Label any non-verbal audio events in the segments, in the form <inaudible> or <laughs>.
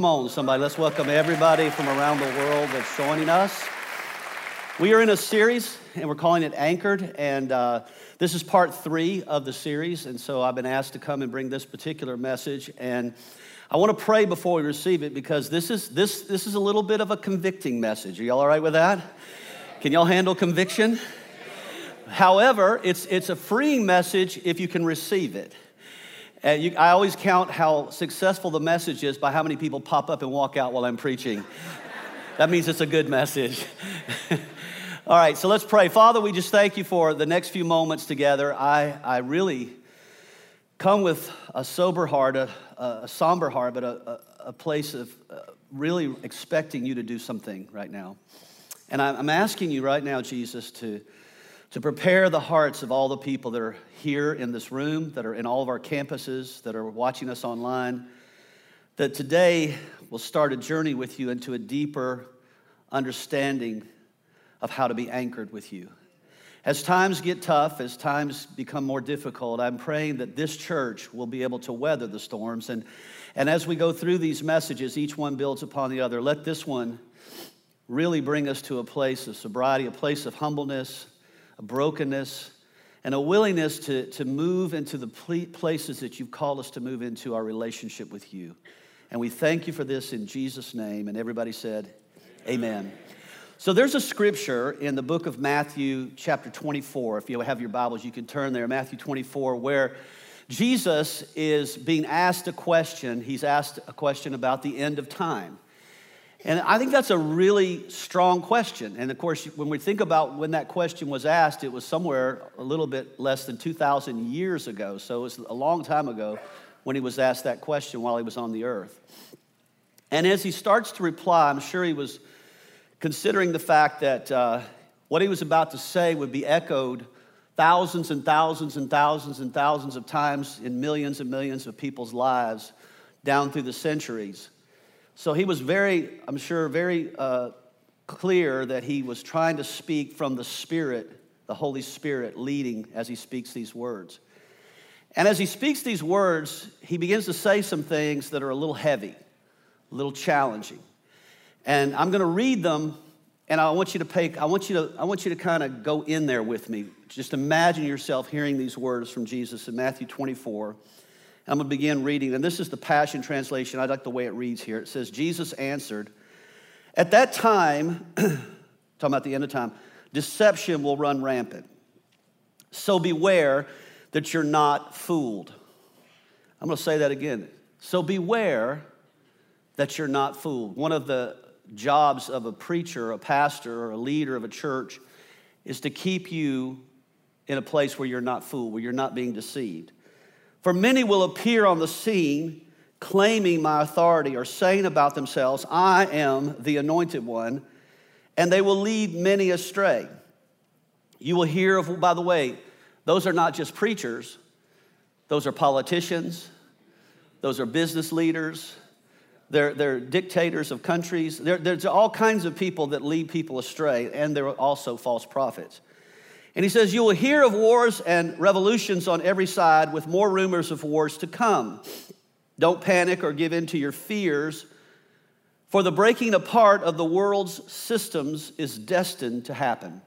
Come on, somebody. Let's welcome everybody from around the world that's joining us. We are in a series, and we're calling it Anchored. And uh, this is part three of the series. And so I've been asked to come and bring this particular message. And I want to pray before we receive it because this is, this, this is a little bit of a convicting message. Are y'all all right with that? Can y'all handle conviction? However, it's, it's a freeing message if you can receive it. And you, I always count how successful the message is by how many people pop up and walk out while I'm preaching. that means it's a good message. <laughs> All right, so let's pray. Father, we just thank you for the next few moments together. I, I really come with a sober heart, a, a somber heart, but a, a, a place of uh, really expecting you to do something right now. And I'm asking you right now, Jesus, to to prepare the hearts of all the people that are here in this room, that are in all of our campuses, that are watching us online, that today we'll start a journey with you into a deeper understanding of how to be anchored with you. As times get tough, as times become more difficult, I'm praying that this church will be able to weather the storms. And, and as we go through these messages, each one builds upon the other. Let this one really bring us to a place of sobriety, a place of humbleness, a brokenness, and a willingness to, to move into the places that you've called us to move into our relationship with you. And we thank you for this in Jesus' name. And everybody said, Amen. Amen. So there's a scripture in the book of Matthew, chapter 24. If you have your Bibles, you can turn there, Matthew 24, where Jesus is being asked a question. He's asked a question about the end of time. And I think that's a really strong question. And of course, when we think about when that question was asked, it was somewhere a little bit less than 2,000 years ago. So it was a long time ago when he was asked that question while he was on the earth. And as he starts to reply, I'm sure he was considering the fact that uh, what he was about to say would be echoed thousands and thousands and thousands and thousands of times in millions and millions of people's lives down through the centuries. So he was very, I'm sure, very uh, clear that he was trying to speak from the Spirit, the Holy Spirit leading as he speaks these words. And as he speaks these words, he begins to say some things that are a little heavy, a little challenging. And I'm going to read them, and I want you to pay, I want you to, I want you to kind of go in there with me. Just imagine yourself hearing these words from Jesus in Matthew 24. I'm going to begin reading, and this is the Passion Translation. I like the way it reads here. It says, Jesus answered, At that time, <clears throat> talking about the end of time, deception will run rampant. So beware that you're not fooled. I'm going to say that again. So beware that you're not fooled. One of the jobs of a preacher, a pastor, or a leader of a church is to keep you in a place where you're not fooled, where you're not being deceived. For many will appear on the scene claiming my authority or saying about themselves, I am the anointed one, and they will lead many astray. You will hear of, by the way, those are not just preachers, those are politicians, those are business leaders, they're, they're dictators of countries. there's all kinds of people that lead people astray, and there are also false prophets. And he says, You will hear of wars and revolutions on every side, with more rumors of wars to come. Don't panic or give in to your fears, for the breaking apart of the world's systems is destined to happen.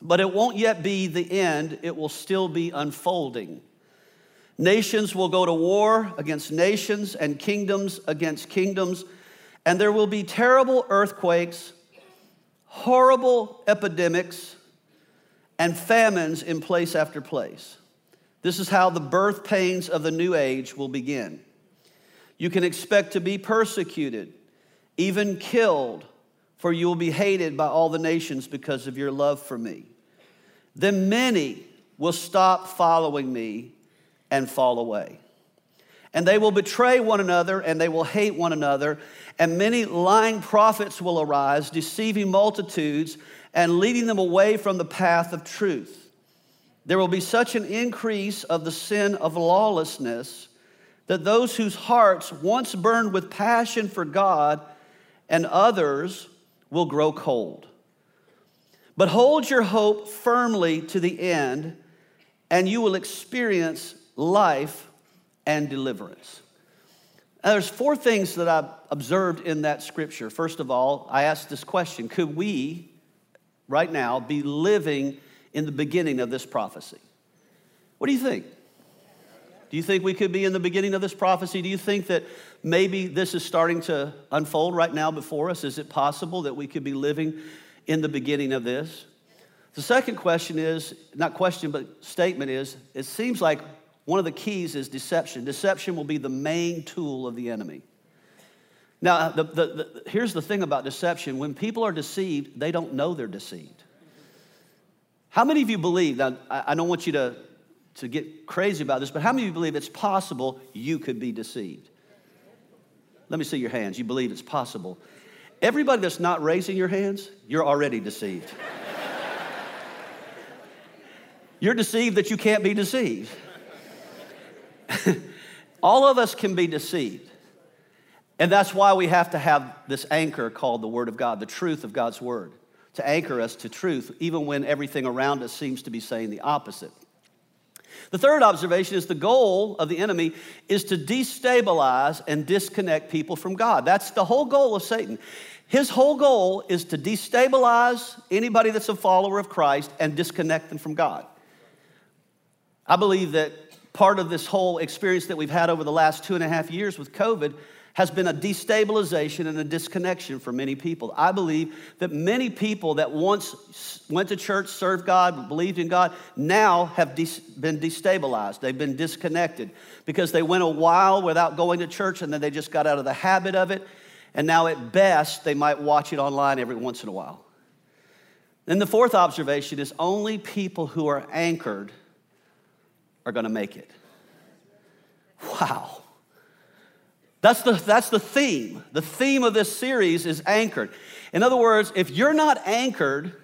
But it won't yet be the end, it will still be unfolding. Nations will go to war against nations and kingdoms against kingdoms, and there will be terrible earthquakes, horrible epidemics and famines in place after place. This is how the birth pains of the new age will begin. You can expect to be persecuted, even killed, for you will be hated by all the nations because of your love for me. Then many will stop following me and fall away. And they will betray one another and they will hate one another. And many lying prophets will arise, deceiving multitudes and leading them away from the path of truth. There will be such an increase of the sin of lawlessness that those whose hearts once burned with passion for God and others will grow cold. But hold your hope firmly to the end, and you will experience life and deliverance. Now, there's four things that I've observed in that scripture. First of all, I asked this question Could we, right now, be living in the beginning of this prophecy? What do you think? Do you think we could be in the beginning of this prophecy? Do you think that maybe this is starting to unfold right now before us? Is it possible that we could be living in the beginning of this? The second question is not question, but statement is it seems like one of the keys is deception. Deception will be the main tool of the enemy. Now, the, the, the, here's the thing about deception when people are deceived, they don't know they're deceived. How many of you believe, now, I don't want you to, to get crazy about this, but how many of you believe it's possible you could be deceived? Let me see your hands. You believe it's possible. Everybody that's not raising your hands, you're already deceived. <laughs> you're deceived that you can't be deceived. <laughs> All of us can be deceived. And that's why we have to have this anchor called the Word of God, the truth of God's Word, to anchor us to truth, even when everything around us seems to be saying the opposite. The third observation is the goal of the enemy is to destabilize and disconnect people from God. That's the whole goal of Satan. His whole goal is to destabilize anybody that's a follower of Christ and disconnect them from God. I believe that part of this whole experience that we've had over the last two and a half years with COVID has been a destabilization and a disconnection for many people. I believe that many people that once went to church, served God, believed in God, now have de- been destabilized. They've been disconnected because they went a while without going to church and then they just got out of the habit of it. And now, at best, they might watch it online every once in a while. Then the fourth observation is only people who are anchored are going to make it. Wow. That's the, that's the theme. The theme of this series is anchored. In other words, if you're not anchored,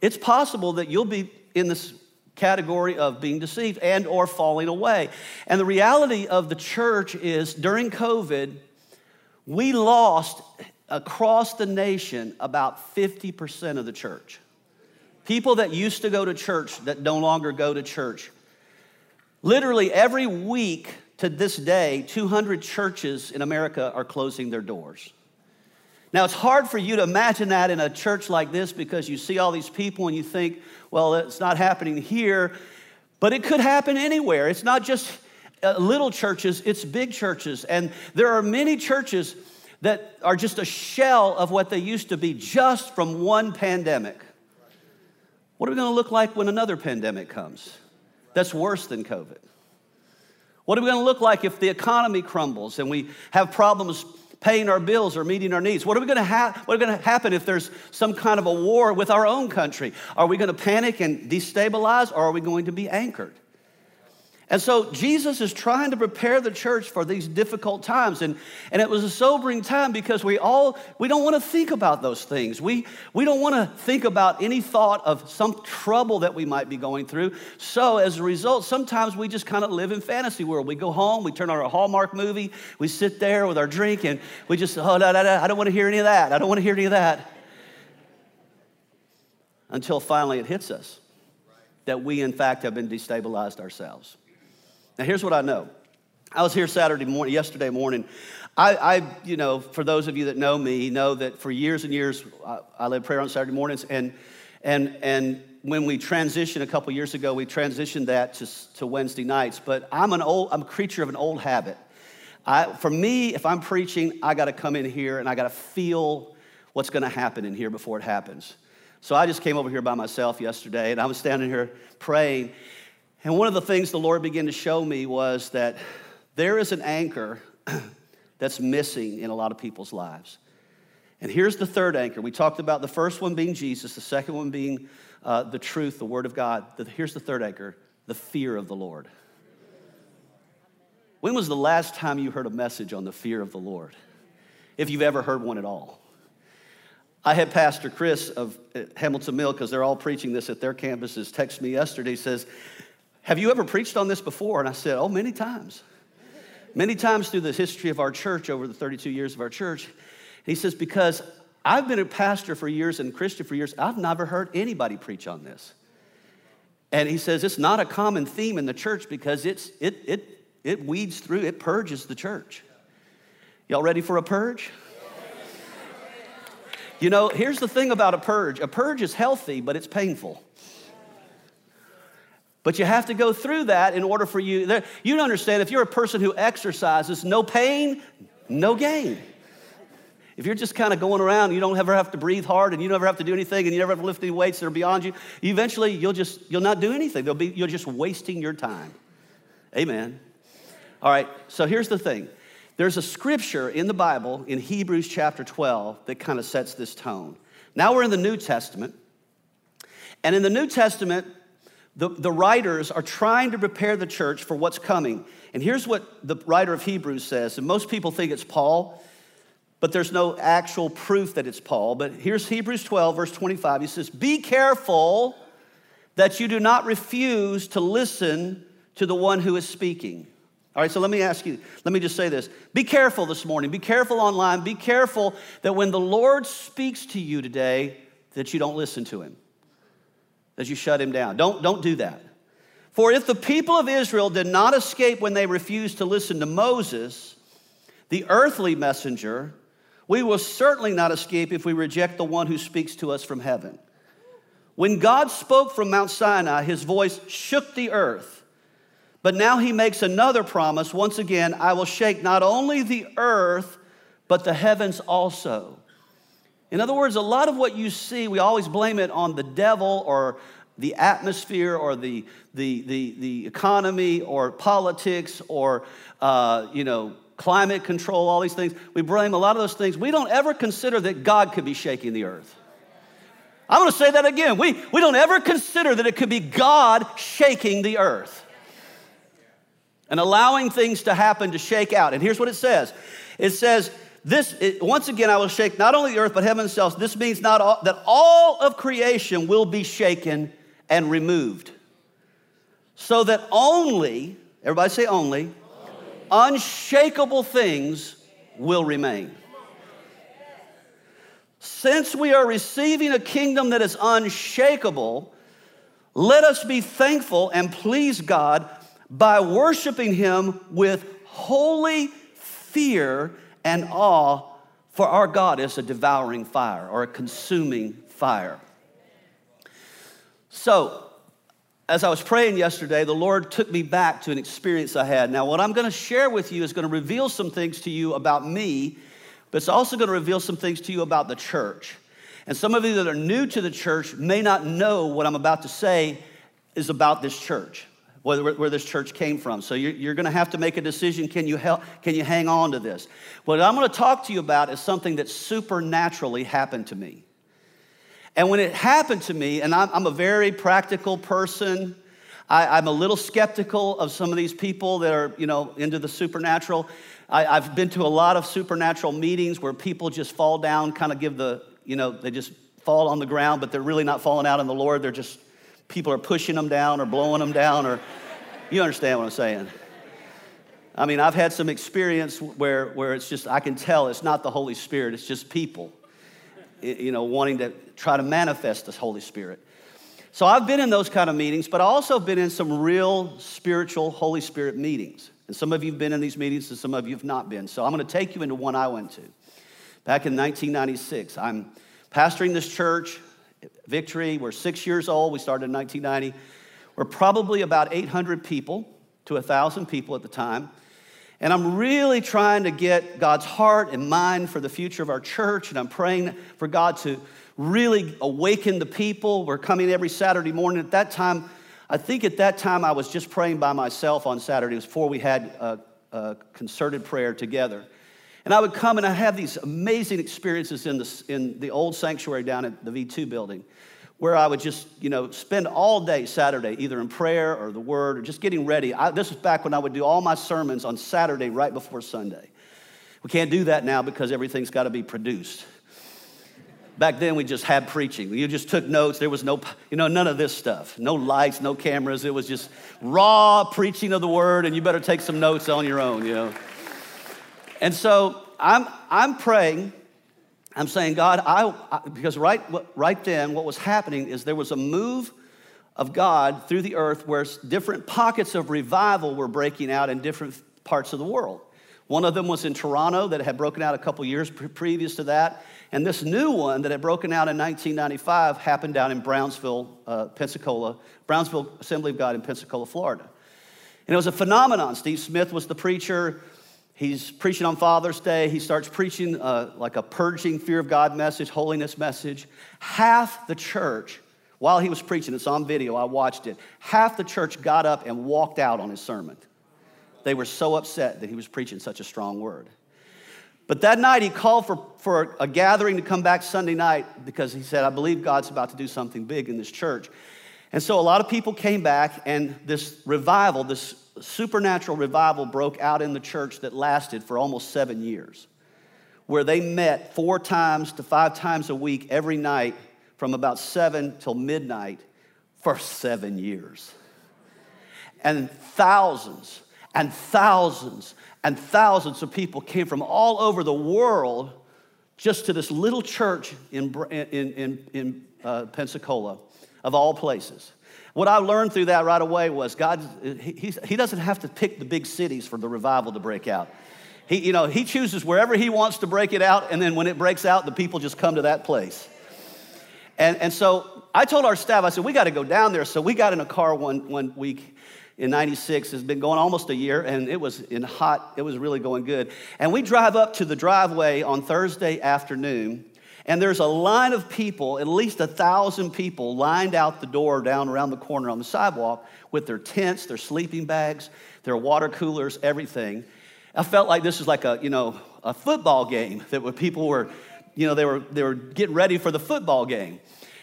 it's possible that you'll be in this category of being deceived and or falling away. And the reality of the church is during COVID, we lost across the nation about 50% of the church. People that used to go to church that no longer go to church. Literally every week to this day, 200 churches in America are closing their doors. Now, it's hard for you to imagine that in a church like this because you see all these people and you think, well, it's not happening here, but it could happen anywhere. It's not just uh, little churches, it's big churches. And there are many churches that are just a shell of what they used to be just from one pandemic. What are we going to look like when another pandemic comes? that's worse than COVID? What are we going to look like if the economy crumbles and we have problems paying our bills or meeting our needs? What are we going to ha- what are going to happen if there's some kind of a war with our own country? Are we going to panic and destabilize or are we going to be anchored? And so Jesus is trying to prepare the church for these difficult times. And, and it was a sobering time because we all, we don't want to think about those things. We, we don't want to think about any thought of some trouble that we might be going through. So as a result, sometimes we just kind of live in fantasy world. We go home, we turn on a Hallmark movie, we sit there with our drink and we just, oh, da, da, da, I don't want to hear any of that. I don't want to hear any of that. Until finally it hits us that we in fact have been destabilized ourselves. Now, here's what I know. I was here Saturday morning, yesterday morning. I, I, you know, for those of you that know me, know that for years and years, I, I led prayer on Saturday mornings, and and and when we transitioned a couple years ago, we transitioned that to, to Wednesday nights. But I'm an old, I'm a creature of an old habit. I, for me, if I'm preaching, I got to come in here and I got to feel what's going to happen in here before it happens. So I just came over here by myself yesterday, and I was standing here praying, and one of the things the Lord began to show me was that there is an anchor <clears throat> that's missing in a lot of people's lives. And here's the third anchor. We talked about the first one being Jesus, the second one being uh, the truth, the Word of God. Here's the third anchor the fear of the Lord. When was the last time you heard a message on the fear of the Lord? If you've ever heard one at all. I had Pastor Chris of uh, Hamilton Mill, because they're all preaching this at their campuses, text me yesterday, says, have you ever preached on this before? And I said, Oh, many times. Many times through the history of our church, over the 32 years of our church. And he says, Because I've been a pastor for years and Christian for years, I've never heard anybody preach on this. And he says, It's not a common theme in the church because it's, it, it, it weeds through, it purges the church. Y'all ready for a purge? You know, here's the thing about a purge a purge is healthy, but it's painful. But you have to go through that in order for you. You understand if you're a person who exercises, no pain, no gain. If you're just kind of going around, you don't ever have to breathe hard, and you never have to do anything, and you never have to lift any weights that are beyond you. Eventually, you'll just you'll not do anything. They'll be you're just wasting your time. Amen. All right. So here's the thing. There's a scripture in the Bible in Hebrews chapter 12 that kind of sets this tone. Now we're in the New Testament, and in the New Testament, the, the writers are trying to prepare the church for what's coming. And here's what the writer of Hebrews says, and most people think it's Paul, but there's no actual proof that it's Paul. But here's Hebrews 12, verse 25. He says, Be careful that you do not refuse to listen to the one who is speaking. All right, so let me ask you, let me just say this. Be careful this morning. Be careful online. Be careful that when the Lord speaks to you today, that you don't listen to him, that you shut him down. Don't, don't do that. For if the people of Israel did not escape when they refused to listen to Moses, the earthly messenger, we will certainly not escape if we reject the one who speaks to us from heaven. When God spoke from Mount Sinai, his voice shook the earth. But now he makes another promise. Once again, I will shake not only the earth, but the heavens also. In other words, a lot of what you see, we always blame it on the devil or the atmosphere or the, the, the, the economy or politics or, uh, you know, climate control, all these things. We blame a lot of those things. We don't ever consider that God could be shaking the earth. I'm going to say that again. We, we don't ever consider that it could be God shaking the earth and allowing things to happen to shake out. And here's what it says it says, this, it, once again, I will shake not only the earth, but heaven itself. This means not all, that all of creation will be shaken and removed. So that only, everybody say only, only. unshakable things will remain. Since we are receiving a kingdom that is unshakable, let us be thankful and please God by worshiping Him with holy fear and awe, for our God is a devouring fire or a consuming fire. So, as I was praying yesterday, the Lord took me back to an experience I had. Now, what I'm going to share with you is going to reveal some things to you about me, but it's also going to reveal some things to you about the church. And some of you that are new to the church may not know what I'm about to say is about this church where, where this church came from. So you're, you're going to have to make a decision. Can you, help, can you hang on to this? What I'm going to talk to you about is something that supernaturally happened to me. And when it happened to me, and I'm, I'm a very practical person, I, am a little skeptical of some of these people that are, you know, into the supernatural. I, I've been to a lot of supernatural meetings where people just fall down, kind of give the, you know, they just fall on the ground, but they're really not falling out in the Lord. They're just people are pushing them down or blowing them down or you understand what I'm saying. I mean, I've had some experience where, where it's just, I can tell it's not the Holy Spirit, it's just people, you know, wanting to try to manifest the Holy Spirit. So I've been in those kind of meetings, but I also been in some real spiritual Holy Spirit meetings. And some of you have been in these meetings and some of you have not been. So I'm going to take you into one I went to. Back in 1996, I'm pastoring this church. Victory. We're six years old. We started in 1990. We're probably about 800 people to 1,000 people at the time. And I'm really trying to get God's heart and mind for the future of our church. And I'm praying for God to really awaken the people. We're coming every Saturday morning. At that time, I think at that time I was just praying by myself on Saturdays before we had a, a concerted prayer together. And I would come and I have these amazing experiences in the, in the old sanctuary down at the V2 building where I would just, you know, spend all day Saturday either in prayer or the word or just getting ready. I, this was back when I would do all my sermons on Saturday right before Sunday. We can't do that now because everything's got to be produced. Back then, we just had preaching. You just took notes. There was no, you know, none of this stuff. No lights, no cameras. It was just raw preaching of the word, and you better take some notes on your own, you know. And so I'm, I'm praying. I'm saying, God, I, I, because right, right then, what was happening is there was a move of God through the earth where different pockets of revival were breaking out in different parts of the world. One of them was in Toronto that had broken out a couple years pre- previous to that. And this new one that had broken out in 1995 happened down in Brownsville, uh, Pensacola, Brownsville Assembly of God in Pensacola, Florida. And it was a phenomenon. Steve Smith was the preacher. He's preaching on Father's Day. He starts preaching uh, like a purging, fear of God message, holiness message. Half the church, while he was preaching, it's on video, I watched it, half the church got up and walked out on his sermon. They were so upset that he was preaching such a strong word. But that night, he called for, for a gathering to come back Sunday night because he said, I believe God's about to do something big in this church. And so a lot of people came back, and this revival, this supernatural revival, broke out in the church that lasted for almost seven years, where they met four times to five times a week every night from about seven till midnight for seven years. And thousands and thousands and thousands of people came from all over the world just to this little church in, in, in, in uh, Pensacola, of all places. What I learned through that right away was God, he, he doesn't have to pick the big cities for the revival to break out. He, you know, he chooses wherever he wants to break it out, and then when it breaks out, the people just come to that place. And, and so I told our staff, I said, we got to go down there. So we got in a car one, one week in 96 It's been going almost a year and it was in hot it was really going good and we drive up to the driveway on thursday afternoon and there's a line of people at least a thousand people lined out the door down around the corner on the sidewalk with their tents their sleeping bags their water coolers everything i felt like this was like a you know a football game that where people were you know they were they were getting ready for the football game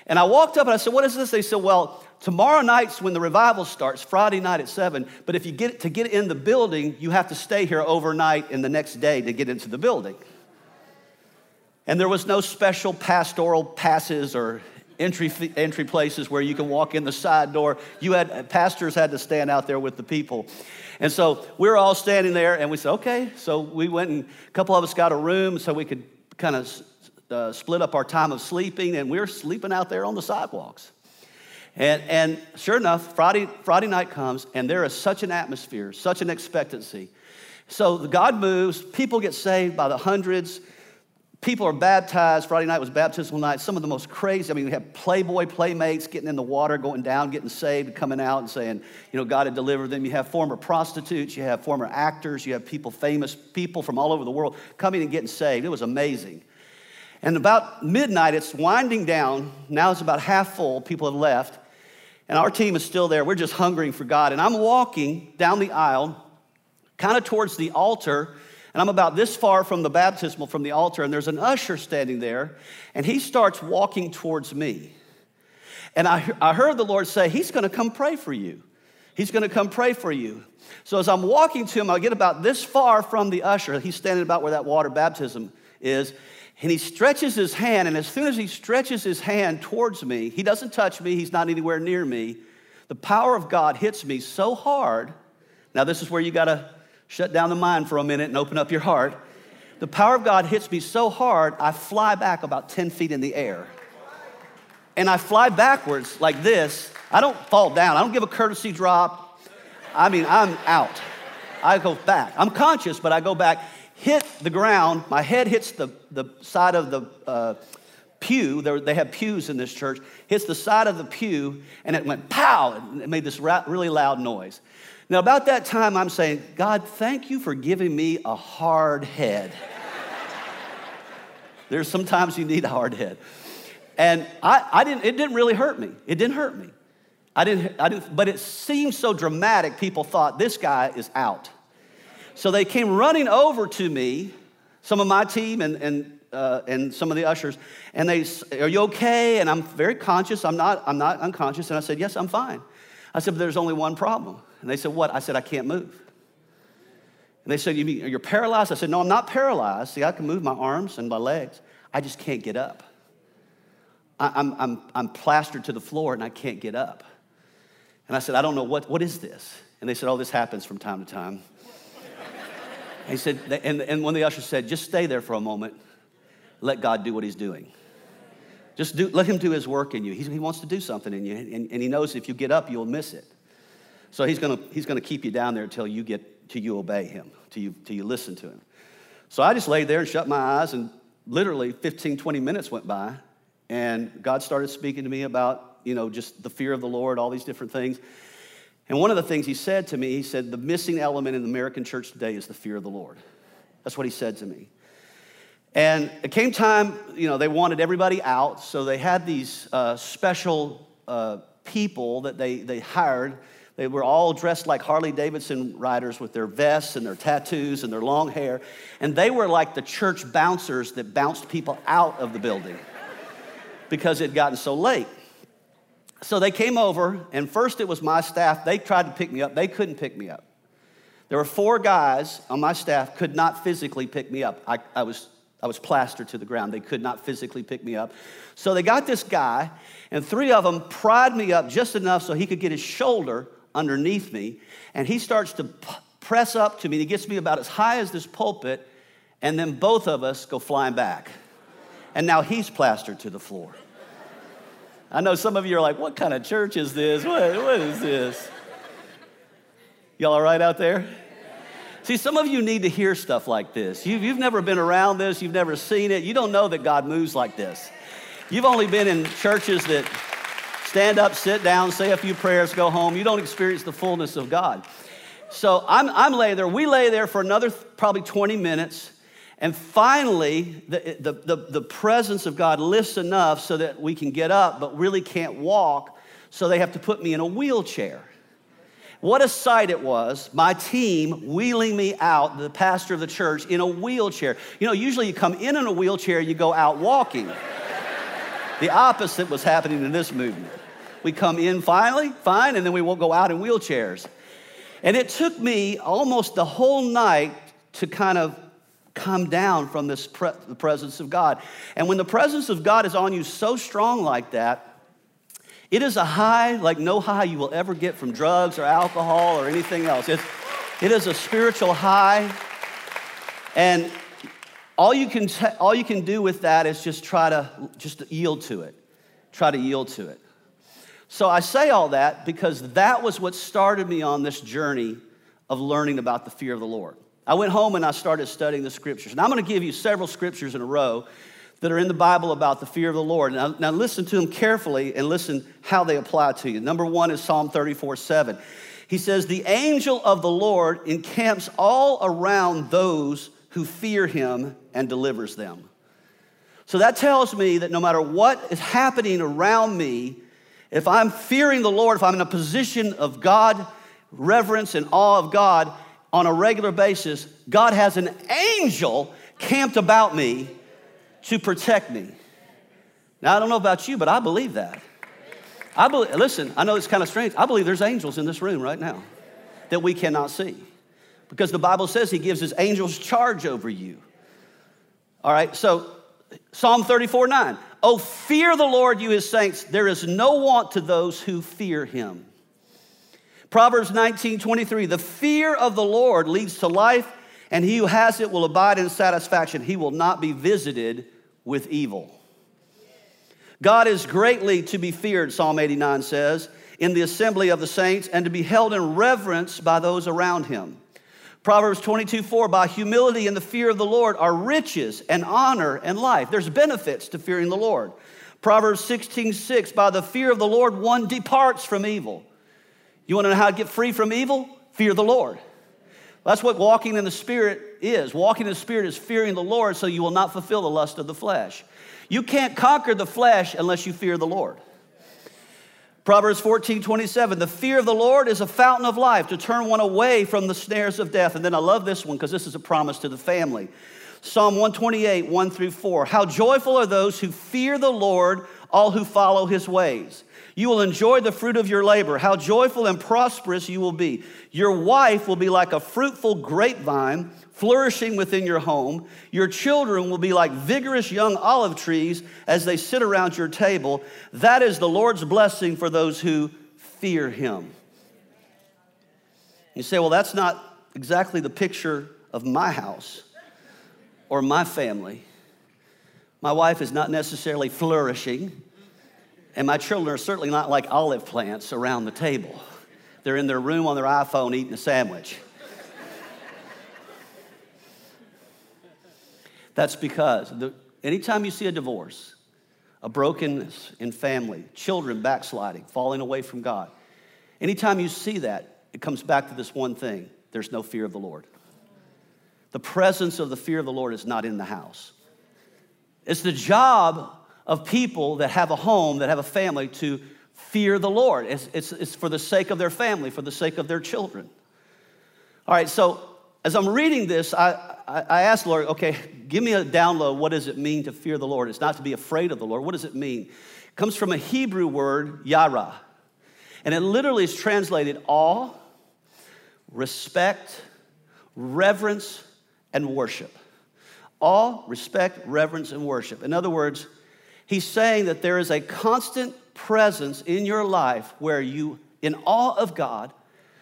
and i walked up and i said what is this they said well Tomorrow night's when the revival starts, Friday night at 7. But if you get to get in the building, you have to stay here overnight and the next day to get into the building. And there was no special pastoral passes or entry, entry places where you can walk in the side door. You had pastors had to stand out there with the people. And so we were all standing there and we said, okay. So we went and a couple of us got a room so we could kind of uh, split up our time of sleeping and we were sleeping out there on the sidewalks. And, and sure enough, Friday, Friday night comes, and there is such an atmosphere, such an expectancy. So God moves, people get saved by the hundreds. People are baptized. Friday night was baptismal night. Some of the most crazy. I mean, we have Playboy playmates getting in the water, going down, getting saved, coming out and saying, you know, God had delivered them. You have former prostitutes, you have former actors, you have people, famous people from all over the world coming and getting saved. It was amazing. And about midnight, it's winding down. Now it's about half full. People have left. And our team is still there. We're just hungering for God. And I'm walking down the aisle, kind of towards the altar. And I'm about this far from the baptismal, from the altar. And there's an usher standing there. And he starts walking towards me. And I, I heard the Lord say, He's going to come pray for you. He's going to come pray for you. So as I'm walking to him, I get about this far from the usher. He's standing about where that water baptism is and he stretches his hand, and as soon as he stretches his hand towards me, he doesn't touch me, he's not anywhere near me. The power of God hits me so hard. Now, this is where you got to shut down the mind for a minute and open up your heart. The power of God hits me so hard, I fly back about 10 feet in the air. And I fly backwards like this. I don't fall down, I don't give a courtesy drop. I mean, I'm out. I go back. I'm conscious, but I go back hit the ground. My head hits the, the side of the uh, pew. There, they have pews in this church. Hits the side of the pew, and it went pow, it made this ra- really loud noise. Now, about that time, I'm saying, God, thank you for giving me a hard head. <laughs> There's sometimes you need a hard head. And I, I didn't, it didn't really hurt me. It didn't hurt me. I didn't, I didn't, but it seemed so dramatic, people thought this guy is out. So they came running over to me, some of my team and, and, uh, and some of the ushers, and they, are you okay? And I'm very conscious. I'm not, I'm not unconscious. And I said, yes, I'm fine. I said, but there's only one problem. And they said, what? I said, I can't move. And they said, you mean you're paralyzed? I said, no, I'm not paralyzed. See, I can move my arms and my legs. I just can't get up. I'm, I'm, I'm plastered to the floor and I can't get up. And I said, I don't know what, what is this? And they said, oh, this happens from time to time. <laughs> He said, and, and one of the ushers said, just stay there for a moment. Let God do what he's doing. Just do, let him do his work in you. He's, he wants to do something in you, and, and he knows if you get up, you'll miss it. So he's gonna, he's gonna keep you down there until you get till you obey him, till you, till you listen to him. So I just laid there and shut my eyes, and literally 15, 20 minutes went by, and God started speaking to me about, you know, just the fear of the Lord, all these different things. And one of the things he said to me, he said, the missing element in the American church today is the fear of the Lord. That's what he said to me. And it came time, you know, they wanted everybody out, so they had these uh, special uh, people that they, they hired. They were all dressed like Harley Davidson riders with their vests and their tattoos and their long hair. And they were like the church bouncers that bounced people out of the building because it had gotten so late. So they came over, and first it was my staff. They tried to pick me up, they couldn't pick me up. There were four guys on my staff could not physically pick me up. I, I was I was plastered to the ground. They could not physically pick me up. So they got this guy, and three of them pried me up just enough so he could get his shoulder underneath me. And he starts to press up to me. He gets me about as high as this pulpit, and then both of us go flying back. And now he's plastered to the floor. I know some of you are like, what kind of church is this? what, what is this? Y'all all right out there? See, some of you need to hear stuff like this. You've, you've never been around this, you've never seen it, you don't know that God moves like this. You've only been in churches that stand up, sit down, say a few prayers, go home. You don't experience the fullness of God. So I'm, I'm laying there. We lay there for another probably 20 minutes. And finally, the, the, the, the, presence of God lifts enough so that we can get up, but really can't walk. So they have to put me in a wheelchair. What a sight it was, my team wheeling me out, the pastor of the church, in a wheelchair. You know, usually you come in in a wheelchair, you go out walking. <laughs> the opposite was happening in this movement. We come in finally, fine, and then we won't go out in wheelchairs. And it took me almost the whole night to kind of come down from this pre- the presence of God. And when the presence of God is on you so strong like that, it is a high like no high you will ever get from drugs or alcohol or anything else. It's, it is a spiritual high. And all you, can t- all you can do with that is just try to just yield to it. Try to yield to it. So I say all that because that was what started me on this journey of learning about the fear of the Lord. I went home and I started studying the scriptures. And I'm going to give you several scriptures in a row that are in the Bible about the fear of the Lord. Now, now listen to them carefully and listen how they apply to you. Number one is Psalm 34 7. He says, The angel of the Lord encamps all around those who fear him and delivers them. So that tells me that no matter what is happening around me, if I'm fearing the Lord, if I'm in a position of God, reverence and awe of God on a regular basis, God has an angel camped about me to protect me. Now, I don't know about you, but I believe that. I believe, listen, I know it's kind of strange. I believe there's angels in this room right now that we cannot see because the Bible says he gives his angels charge over you. All right, so Psalm 34 9. Oh, fear the Lord, you his saints. There is no want to those who fear him. Proverbs 19 23. The fear of the Lord leads to life, and he who has it will abide in satisfaction. He will not be visited with evil. God is greatly to be feared, Psalm 89 says, in the assembly of the saints and to be held in reverence by those around him. Proverbs 22 4, by humility and the fear of the Lord are riches and honor and life. There's benefits to fearing the Lord. Proverbs 16 6, by the fear of the Lord one departs from evil. You want to know how to get free from evil? Fear the Lord. That's what walking in the Spirit is. Walking in the Spirit is fearing the Lord so you will not fulfill the lust of the flesh. You can't conquer the flesh unless you fear the Lord. Proverbs 14, 27, the fear of the Lord is a fountain of life to turn one away from the snares of death. And then I love this one because this is a promise to the family. Psalm 128, 1 through 4. How joyful are those who fear the Lord, all who follow his ways. You will enjoy the fruit of your labor. How joyful and prosperous you will be. Your wife will be like a fruitful grapevine flourishing within your home. Your children will be like vigorous young olive trees as they sit around your table. That is the Lord's blessing for those who fear him. You say, well, that's not exactly the picture of my house or my family. My wife is not necessarily flourishing. And my children are certainly not like olive plants around the table. They're in their room on their iPhone eating a sandwich. That's because the, anytime you see a divorce, a brokenness in family, children backsliding, falling away from God, anytime you see that, it comes back to this one thing there's no fear of the Lord. The presence of the fear of the Lord is not in the house. It's the job of people that have a home, that have a family, to fear the Lord. It's, it's, it's for the sake of their family, for the sake of their children. All right, so as I'm reading this, I, I, I asked Lord, okay, give me a download. What does it mean to fear the Lord? It's not to be afraid of the Lord. What does it mean? It comes from a Hebrew word, yara. And it literally is translated awe, respect, reverence, and worship. Awe, respect, reverence, and worship. In other words, he's saying that there is a constant presence in your life where you, in awe of God,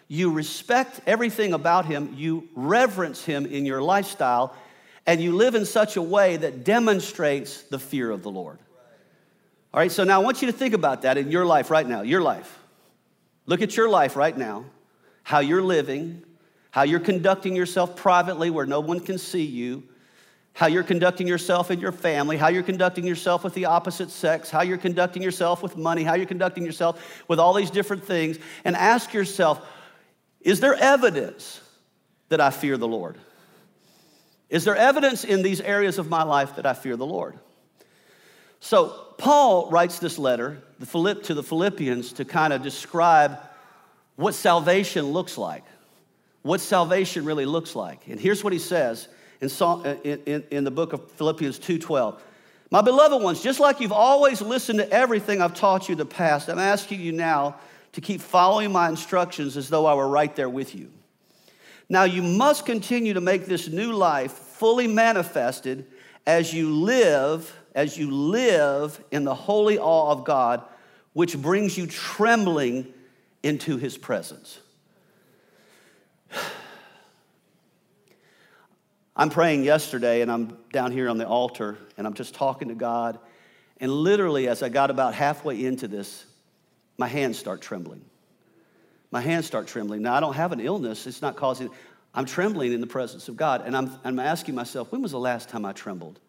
you respect everything about Him, you reverence Him in your lifestyle, and you live in such a way that demonstrates the fear of the Lord. All right, so now I want you to think about that in your life right now, your life. Look at your life right now, how you're living, how you're conducting yourself privately where no one can see you, how you're conducting yourself in your family, how you're conducting yourself with the opposite sex, how you're conducting yourself with money, how you're conducting yourself with all these different things, and ask yourself is there evidence that I fear the Lord? Is there evidence in these areas of my life that I fear the Lord? So, Paul writes this letter to the Philippians to kind of describe what salvation looks like what salvation really looks like. And here's what he says Uh, in, in, in the book of Philippians 2.12. My beloved ones, just like you've always listened to everything I've taught you in the past, I'm asking you now to keep following my instructions as though I were right there with you. Now, you must continue to make this new life fully manifested as you live, as you live in the holy awe of God, which brings you trembling into his presence. I'm praying yesterday and I'm down here on the altar and I'm just talking to God. And literally, as I got about halfway into this, my hands start trembling. My hands start trembling. Now, I don't have an illness, it's not causing, I'm trembling in the presence of God. And I'm, I'm asking myself, when was the last time I trembled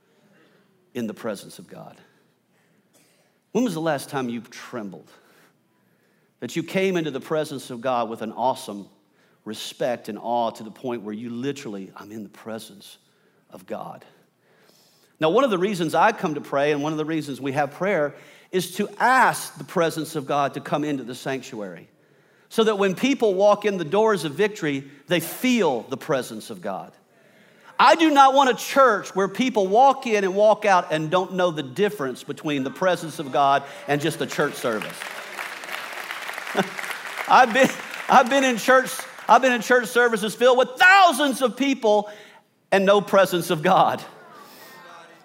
in the presence of God? When was the last time you trembled? That you came into the presence of God with an awesome respect and awe to the point where you literally, I'm in the presence of God. Now, one of the reasons I come to pray and one of the reasons we have prayer is to ask the presence of God to come into the sanctuary so that when people walk in the doors of victory, they feel the presence of God. I do not want a church where people walk in and walk out and don't know the difference between the presence of God and just a church service. <laughs> I've been, I've been in church I've been in church services filled with thousands of people and no presence of God.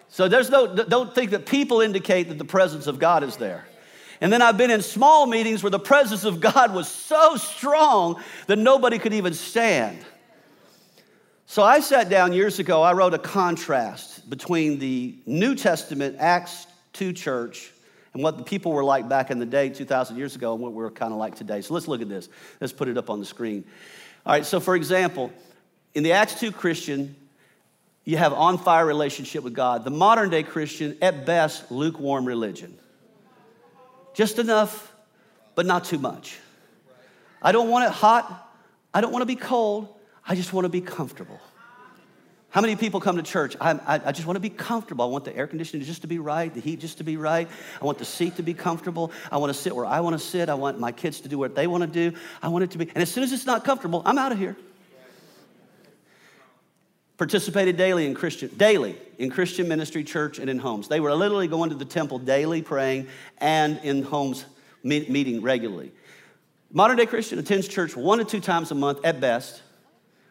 So there's no, don't think that people indicate that the presence of God is there. And then I've been in small meetings where the presence of God was so strong that nobody could even stand. So I sat down years ago, I wrote a contrast between the New Testament Acts 2 church and what the people were like back in the day, 2,000 years ago, and what we're kind of like today. So let's look at this. Let's put it up on the screen. All right, so for example, in the Acts 2 Christian, you have on fire relationship with God. The modern day Christian, at best, lukewarm religion. Just enough, but not too much. I don't want it hot. I don't want to be cold. I just want to be comfortable. How many people come to church? I, I, I, just want to be comfortable. I want the air conditioning just to be right, the heat just to be right. I want the seat to be comfortable. I want to sit where I want to sit. I want my kids to do what they want to do. I want it to be. And as soon as it's not comfortable, I'm out of here. Participated daily in Christian, daily in Christian ministry, church, and in homes. They were literally going to the temple daily, praying, and in homes meeting regularly. Modern day Christian attends church one to two times a month at best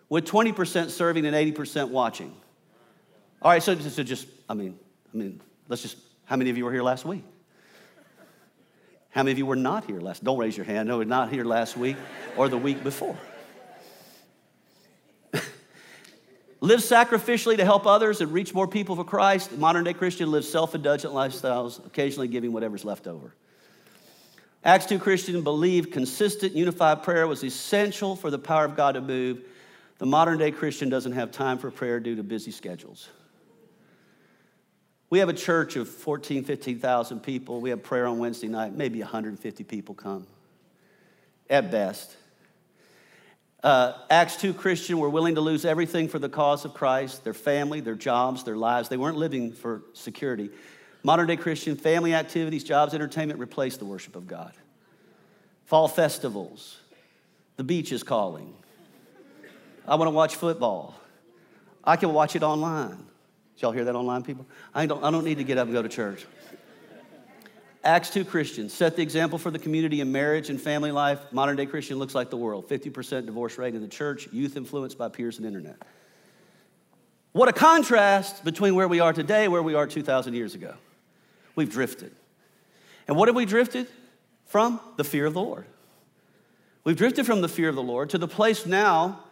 with 20% serving and 80% watching. All right, so, so just, I mean, I mean, let's just, how many of you were here last week? How many of you were not here last? Don't raise your hand. No, not here last week or the week before. <laughs> live sacrificially to help others and reach more people for Christ. Modern day Christian lives self indulgent lifestyles, occasionally giving whatever's left over. Acts 2 Christian believed consistent, unified prayer was essential for the power of God to move the modern day Christian doesn't have time for prayer due to busy schedules. We have a church of 14, 15,000 people. We have prayer on Wednesday night. Maybe 150 people come at best. Uh, Acts 2 Christian were willing to lose everything for the cause of Christ their family, their jobs, their lives. They weren't living for security. Modern day Christian, family activities, jobs, entertainment replaced the worship of God. Fall festivals, the beach is calling. I want to watch football. I can watch it online. Did y'all hear that online, people? I don't, I don't need to get up and go to church. Acts 2 Christians set the example for the community in marriage and family life. Modern day Christian looks like the world 50% divorce rate in the church, youth influenced by peers and internet. What a contrast between where we are today, where we are 2,000 years ago. We've drifted. And what have we drifted from? The fear of the Lord. We've drifted from the fear of the Lord to the place now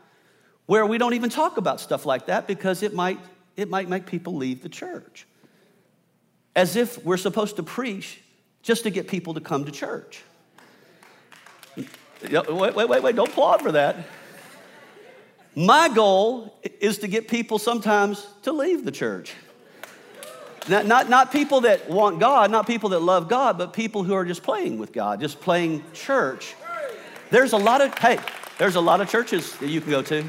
where we don't even talk about stuff like that because it might, it might make people leave the church. As if we're supposed to preach just to get people to come to church. Wait, wait, wait, wait, don't applaud for that. My goal is to get people sometimes to leave the church. Not, not, not people that want God, not people that love God, but people who are just playing with God, just playing church. There's a lot of, hey, there's a lot of churches that you can go to.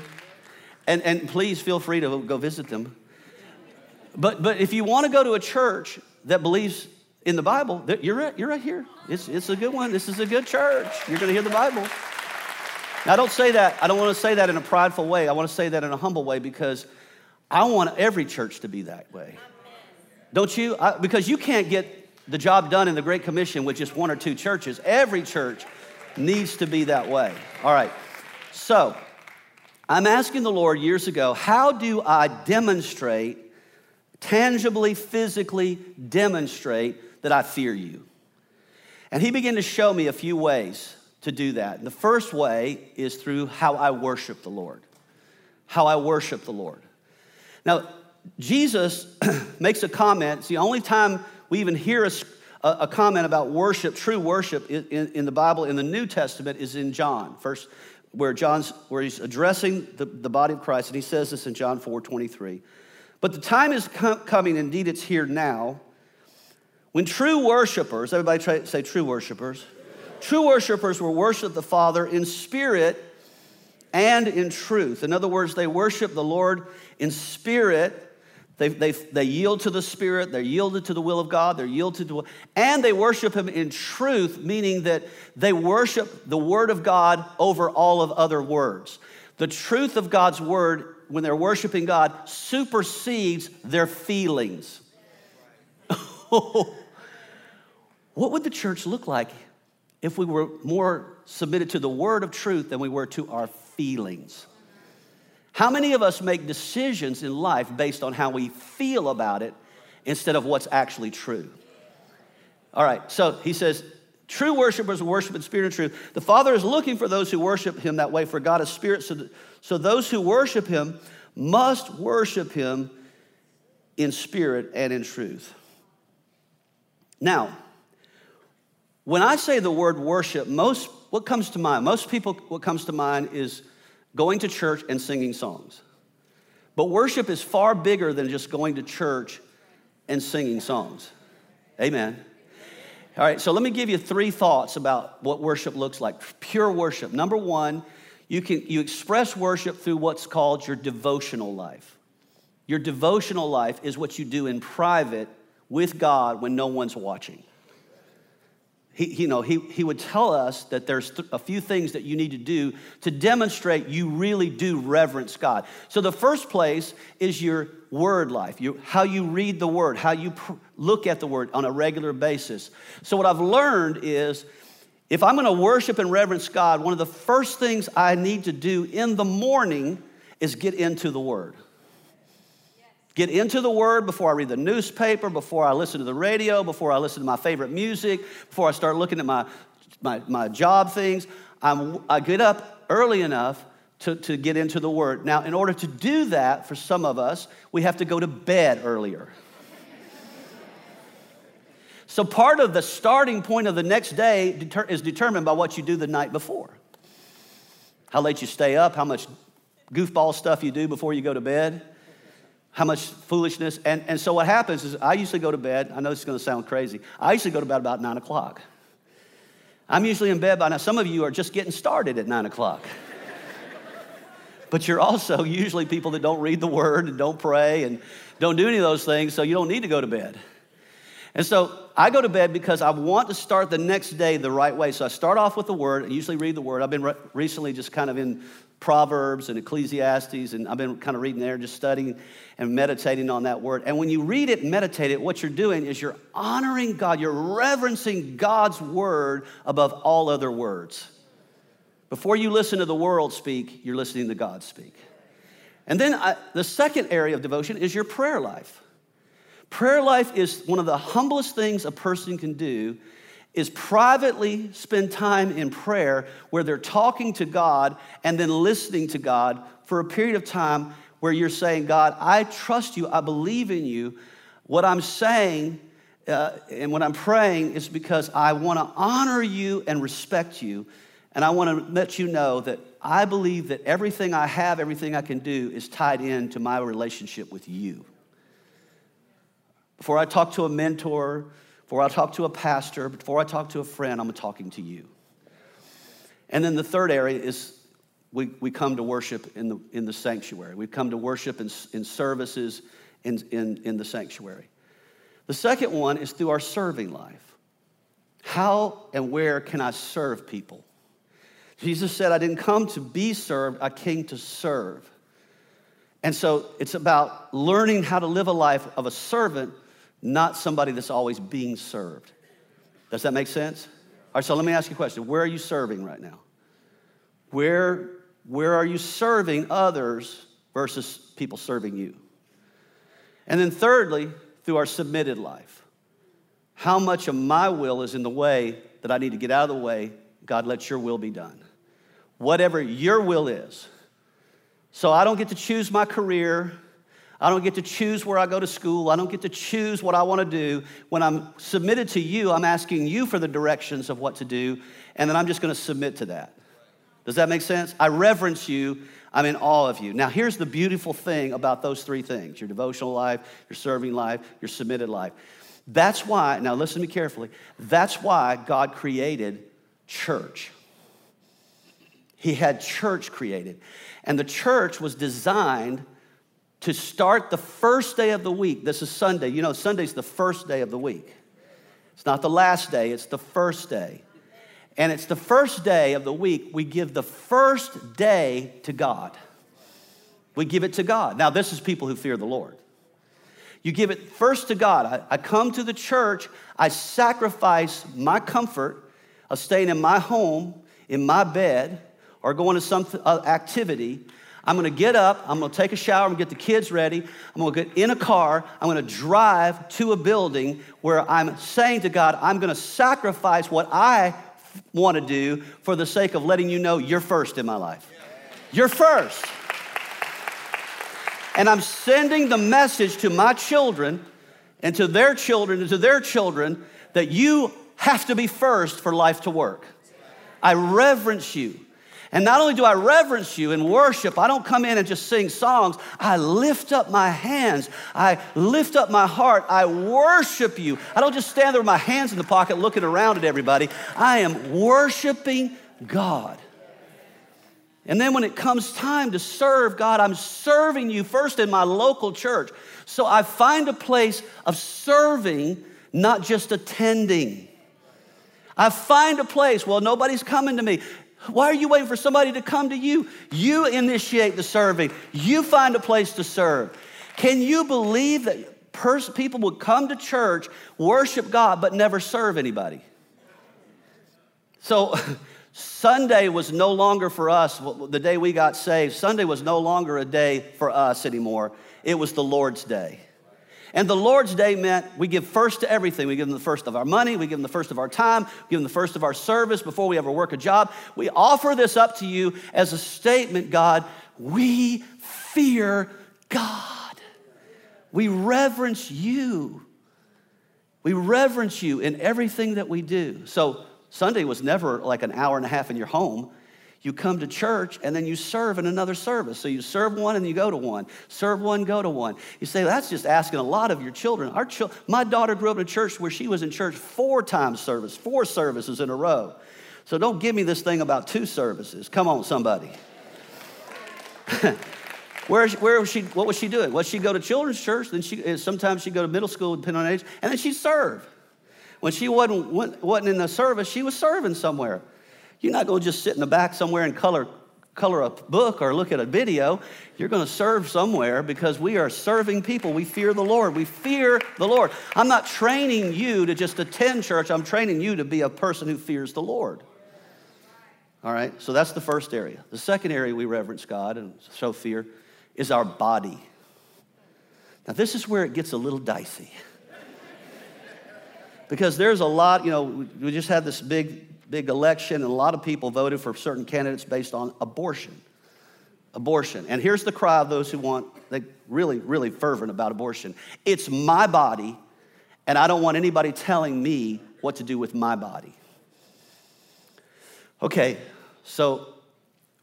And, and please feel free to go visit them. But, but if you want to go to a church that believes in the Bible, you're right, you're right here. It's, it's a good one. This is a good church. You're going to hear the Bible. Now, I don't say that, I don't want to say that in a prideful way. I want to say that in a humble way because I want every church to be that way. Don't you? I, because you can't get the job done in the Great Commission with just one or two churches. Every church needs to be that way. All right. So, I'm asking the Lord years ago, how do I demonstrate, tangibly, physically demonstrate that I fear you. And he began to show me a few ways to do that. And the first way is through how I worship the Lord. How I worship the Lord. Now, Jesus <clears throat> makes a comment. It's the only time we even hear a, a comment about worship, true worship in, in, in, the Bible, in the New Testament, is in John, first, where John's where he's addressing the, the body of Christ, and he says this in John 4 23. But the time is coming, indeed it's here now, when true worshipers, everybody try, say true worshipers, true worshipers will worship the Father in spirit and in truth. In other words, they worship the Lord in spirit. They, they, they yield to the Spirit, they're yielded to the will of God, they're yielded to, and they worship Him in truth, meaning that they worship the Word of God over all of other words. The truth of God's Word, when they're worshiping God, supersedes their feelings. <laughs> What would the church look like if we were more submitted to the word of truth than we were to our feelings? How many of us make decisions in life based on how we feel about it instead of what's actually true? All right, so he says, True worshipers worship in spirit and truth. The Father is looking for those who worship him that way, for God is spirit. So, so those who worship him must worship him in spirit and in truth. Now, when I say the word worship, most what comes to mind? Most people, what comes to mind is going to church and singing songs. But worship is far bigger than just going to church and singing songs. Amen. All right, so let me give you three thoughts about what worship looks like. Pure worship. Number one, you can you express worship through what's called your devotional life. Your devotional life is what you do in private with God when no one's watching he, you know, he, he would tell us that there's th- a few things that you need to do to demonstrate you really do reverence God. So the first place is your word life, you, how you read the word, how you pr- look at the word on a regular basis. So what I've learned is if I'm going to worship and reverence God, one of the first things I need to do in the morning is get into the word. Get into the Word before I read the newspaper, before I listen to the radio, before I listen to my favorite music, before I start looking at my, my, my job things. I'm, I get up early enough to, to get into the Word. Now, in order to do that, for some of us, we have to go to bed earlier. So, part of the starting point of the next day deter- is determined by what you do the night before. How late you stay up, how much goofball stuff you do before you go to bed how much foolishness. And, and so what happens is I usually go to bed. I know this is going to sound crazy. I usually go to bed about nine o'clock. I'm usually in bed by now. Some of you are just getting started at nine o'clock. <laughs> but you're also usually people that don't read the word and don't pray and don't do any of those things, so you don't need to go to bed. And so I go to bed because I want to start the next day the right way. So I start off with the word. I usually read the word. I've been re- recently just kind of in Proverbs and Ecclesiastes, and I've been kind of reading there, just studying and meditating on that word. And when you read it and meditate it, what you're doing is you're honoring God, you're reverencing God's word above all other words. Before you listen to the world speak, you're listening to God speak. And then I, the second area of devotion is your prayer life. Prayer life is one of the humblest things a person can do is privately spend time in prayer where they're talking to God and then listening to God for a period of time where you're saying, God, I trust you, I believe in you. What I'm saying uh, and when I'm praying is because I want to honor you and respect you. And I want to let you know that I believe that everything I have, everything I can do is tied into my relationship with you. Before I talk to a mentor, before I talk to a pastor, before I talk to a friend, I'm talking to you. And then the third area is we, we come to worship in the, in the sanctuary. We come to worship in, in services in, in, in the sanctuary. The second one is through our serving life. How and where can I serve people? Jesus said, I didn't come to be served, I came to serve. And so it's about learning how to live a life of a servant not somebody that's always being served. Does that make sense? All right, so let me ask you a question. Where are you serving right now? Where, where are you serving others versus people serving you? And then, thirdly, through our submitted life. How much of my will is in the way that I need to get out of the way? God, let your will be done. Whatever your will is. So I don't get to choose my career. I don't get to choose where I go to school. I don't get to choose what I want to do. When I'm submitted to you, I'm asking you for the directions of what to do, and then I'm just going to submit to that. Does that make sense? I reverence you. I'm in awe of you. Now, here's the beautiful thing about those three things your devotional life, your serving life, your submitted life. That's why, now listen to me carefully, that's why God created church. He had church created. And the church was designed to start the first day of the week. This is Sunday. You know, Sunday's the first day of the week. It's not the last day, it's the first day. And it's the first day of the week we give the first day to God. We give it to God. Now, this is people who fear the Lord. You give it first to God. I, I come to the church, I sacrifice my comfort of staying in my home, in my bed, or going to some uh, activity I'm gonna get up, I'm gonna take a shower, I'm gonna get the kids ready, I'm gonna get in a car, I'm gonna drive to a building where I'm saying to God, I'm gonna sacrifice what I wanna do for the sake of letting you know you're first in my life. You're first. And I'm sending the message to my children and to their children and to their children that you have to be first for life to work. I reverence you. And not only do I reverence you and worship, I don't come in and just sing songs. I lift up my hands. I lift up my heart. I worship you. I don't just stand there with my hands in the pocket looking around at everybody. I am worshiping God. And then when it comes time to serve God, I'm serving you first in my local church. So I find a place of serving, not just attending. I find a place, well, nobody's coming to me. Why are you waiting for somebody to come to you? You initiate the serving, you find a place to serve. Can you believe that pers- people would come to church, worship God, but never serve anybody? So, <laughs> Sunday was no longer for us, the day we got saved, Sunday was no longer a day for us anymore. It was the Lord's day. And the Lord's Day meant we give first to everything. We give them the first of our money, we give them the first of our time, we give them the first of our service before we ever work a job. We offer this up to you as a statement, God, we fear God. We reverence you. We reverence you in everything that we do. So Sunday was never like an hour and a half in your home. You come to church and then you serve in another service. So you serve one and you go to one. Serve one, go to one. You say, that's just asking a lot of your children. Our chil- my daughter grew up in a church where she was in church four times service, four services in a row. So don't give me this thing about two services. Come on, somebody. <laughs> where, where was she, what was she doing? Was she'd go to children's church? Then she, eh, sometimes she'd go to middle school, depending on age, and then she'd serve. When she wasn't, wasn't in the service, she was serving somewhere. You're not going to just sit in the back somewhere and color, color a book or look at a video. You're going to serve somewhere because we are serving people. We fear the Lord. We fear the Lord. I'm not training you to just attend church, I'm training you to be a person who fears the Lord. All right, so that's the first area. The second area we reverence God and show fear is our body. Now, this is where it gets a little dicey. <laughs> because there's a lot, you know, we just had this big, big election, and a lot of people voted for certain candidates based on abortion. Abortion. And here's the cry of those who want, they really, really fervent about abortion. It's my body, and I don't want anybody telling me what to do with my body. Okay, so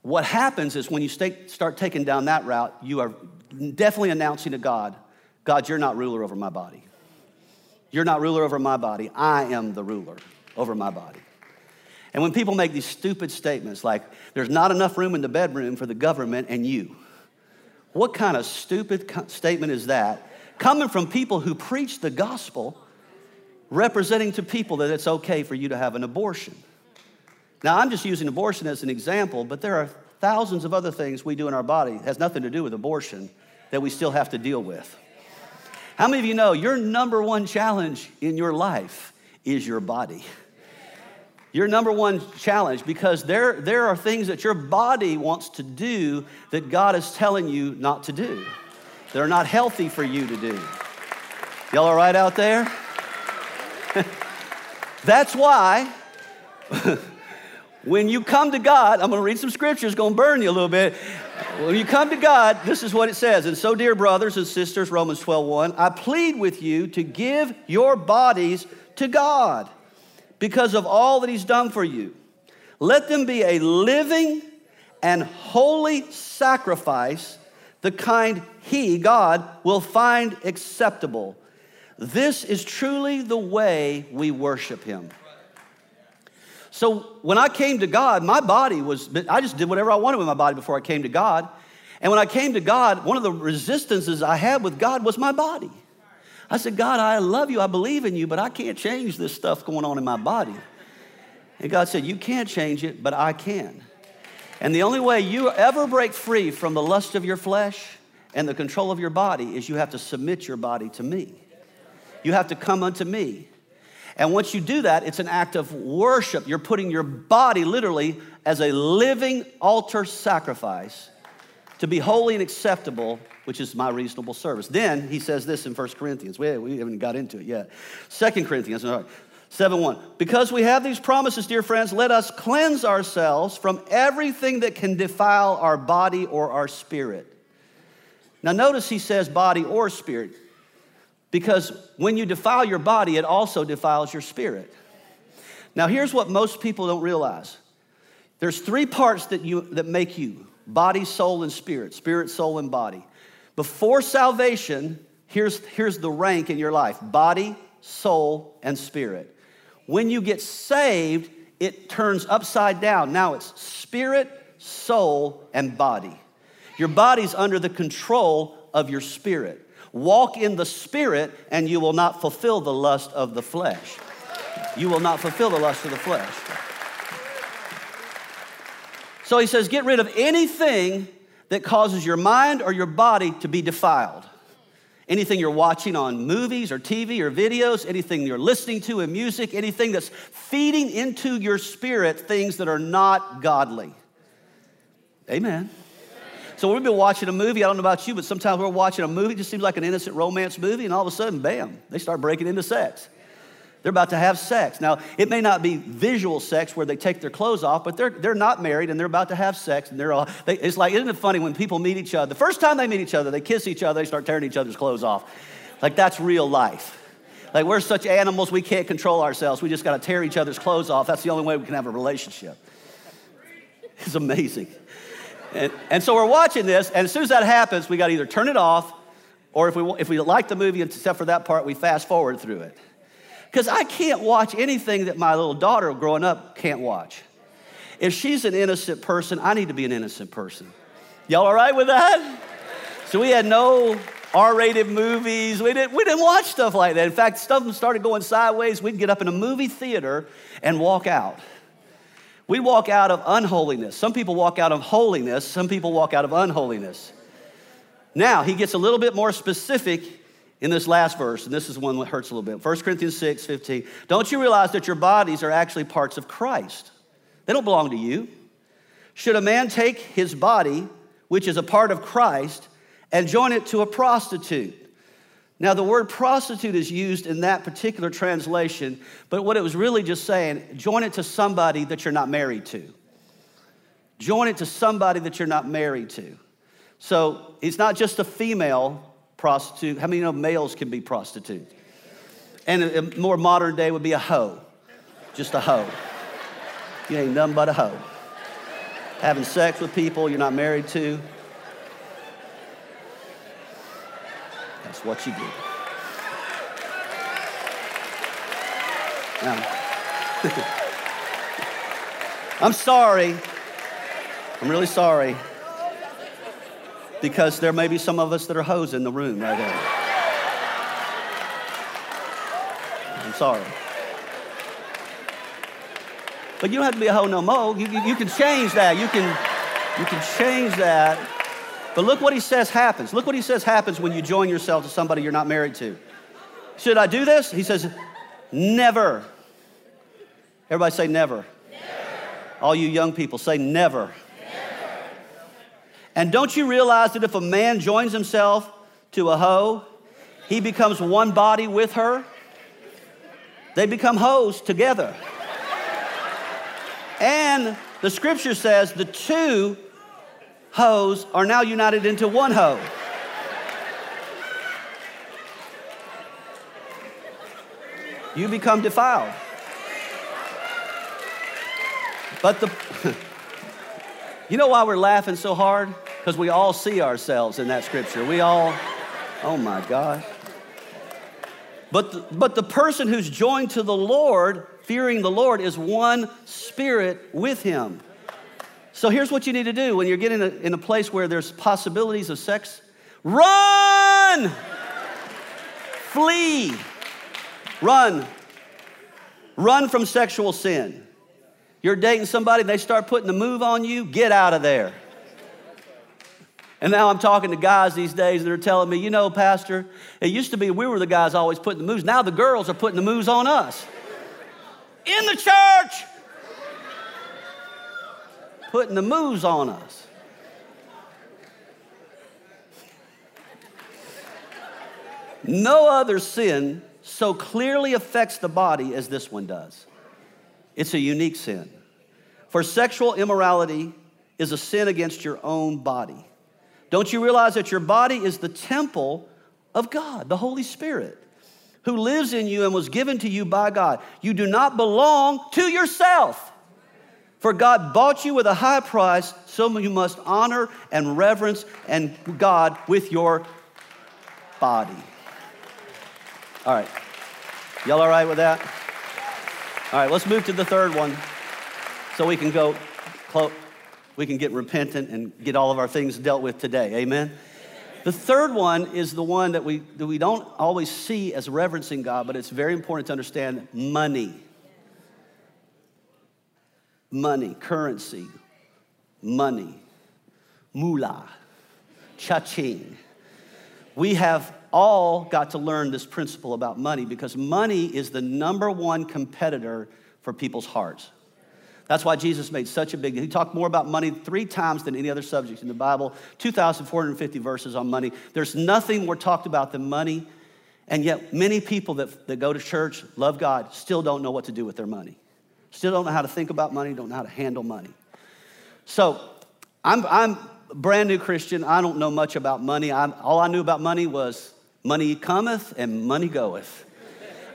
what happens is when you start taking down that route, you are definitely announcing to God, God, you're not ruler over my body. You're not ruler over my body. I am the ruler over my body. And when people make these stupid statements like, there's not enough room in the bedroom for the government and you, what kind of stupid statement is that? Coming from people who preach the gospel, representing to people that it's okay for you to have an abortion. Now, I'm just using abortion as an example, but there are thousands of other things we do in our body that has nothing to do with abortion that we still have to deal with. How many of you know your number one challenge in your life is your body? Your number one challenge because there, there are things that your body wants to do that God is telling you not to do. They're not healthy for you to do. Y'all all right out there? <laughs> That's why <laughs> When you come to God, I'm to read some scriptures, to burn you a little bit. When you come to God, this is what it says. And so, dear brothers and sisters, Romans 12, 1, I plead with you to give your bodies to God because of all that He's done for you. Let them be a living and holy sacrifice, the kind He, God, will find acceptable. This is truly the way we worship Him. So when I came to God, my body was, I just did whatever I wanted with my body before I came to God. And when I came to God, one of the resistances I had with God was my body. I said, God, I love you, I believe in you, but I can't change this stuff going on in my body. And God said, You can't change it, but I can. And the only way you ever break free from the lust of your flesh and the control of your body is you have to submit your body to me. You have to come unto me. And once you do that, it's an act of worship. You're putting your body literally as a living altar sacrifice to be holy and acceptable, which is my reasonable service. Then he says this in 1 Corinthians. We, we haven't got into it yet. 2 Corinthians 7 1. Because we have these promises, dear friends, let us cleanse ourselves from everything that can defile our body or our spirit. Now, notice he says body or spirit. Because when you defile your body, it also defiles your spirit. Now, here's what most people don't realize there's three parts that, you, that make you body, soul, and spirit spirit, soul, and body. Before salvation, here's, here's the rank in your life body, soul, and spirit. When you get saved, it turns upside down. Now it's spirit, soul, and body. Your body's under the control of your spirit. Walk in the Spirit, and you will not fulfill the lust of the flesh. You will not fulfill the lust of the flesh. So he says, get rid of anything that causes your mind or your body to be defiled. Anything you're watching on movies or TV or videos, anything you're listening to in music, anything that's feeding into your spirit things that are not godly. Amen. So we've been watching a movie. I don't know about you, but sometimes we're watching a movie, it just seems like an innocent romance movie, and all of a sudden, bam, they start breaking into sex. They're about to have sex. Now, it may not be visual sex where they take their clothes off, but they're, they're not married and they're about to have sex. And they're all, they, it's like, isn't it funny when people meet each other? The first time they meet each other, they kiss each other, they start tearing each other's clothes off. Like, that's real life. Like, we're such animals, we can't control ourselves. We just got to tear each other's clothes off. That's the only way we can have a relationship. It's amazing. And, and so we're watching this, and as soon as that happens, we got to either turn it off, or if we, if we like the movie, except for that part, we fast forward through it. Because I can't watch anything that my little daughter growing up can't watch. If she's an innocent person, I need to be an innocent person. Y'all all right with that? So we had no R-rated movies. We didn't, we didn't watch stuff like that. In fact, stuff started going sideways. We'd get up in a movie theater and walk out. We walk out of unholiness. Some people walk out of holiness, some people walk out of unholiness. Now, he gets a little bit more specific in this last verse, and this is one that hurts a little bit. 1 Corinthians 6 15. Don't you realize that your bodies are actually parts of Christ? They don't belong to you. Should a man take his body, which is a part of Christ, and join it to a prostitute? Now, the word prostitute is used in that particular translation, but what it was really just saying, join it to somebody that you're not married to. Join it to somebody that you're not married to. So it's not just a female prostitute. How many know males can be prostitutes? And a more modern day would be a hoe, just a hoe. You ain't nothing but a hoe. Having sex with people you're not married to. That's what you do. Now, <laughs> I'm sorry. I'm really sorry. Because there may be some of us that are hoes in the room right there. I'm sorry. But you don't have to be a hoe no more. You, you, you can change that. You can, you can change that. But look what he says happens. Look what he says happens when you join yourself to somebody you're not married to. Should I do this? He says, never. Everybody say never. never. All you young people say never. And don't you realize that if a man joins himself to a hoe, he becomes one body with her? They become hoes together. and the scripture says the two hoes are now united into one hoe. You become defiled. But the, <laughs> you know why we're laughing so hard? Because we all see ourselves in that scripture. We all, oh my God. But the, but the person who's joined to the Lord, fearing the Lord, is one spirit with him. So here's what you need to do when you're getting in a, in a place where there's possibilities of sex run! Flee! Run. Run from sexual sin. You're dating somebody, they start putting the move on you, get out of there. And now I'm talking to guys these days and they're telling me, you know, Pastor, it used to be we were the guys always putting the moves. Now the girls are putting the moves on us. In the church putting the moves on us. No other sin so clearly affects the body as this one does. It's a unique sin. For sexual immorality is a sin against your own body. Don't you realize that your body is the temple of God, the Holy Spirit, who lives in you and was given to you by God? You do not belong to yourself. For God bought you with a high price, so you must honor and reverence and God with your body. All right. Y'all all right with that? All right, let's move to the third one so we can go, we can get repentant and get all of our things dealt with today. Amen? The third one is the one that we, that we don't always see as reverencing God, but it's very important to understand money money, currency, money, moolah, cha-ching. We have all got to learn this principle about money because money is the number one competitor for people's hearts. That's why Jesus made such a big He talked more about money three times than any other subject in the Bible, 2,450 verses on money. There's nothing more talked about than money. And yet, many people that, that go to church, love God, still don't know what to do with their money. Still don't know how to think about money, don't know how to handle money. So I'm, I'm a brand new Christian. I don't know much about money. I'm, all I knew about money was money cometh and money goeth.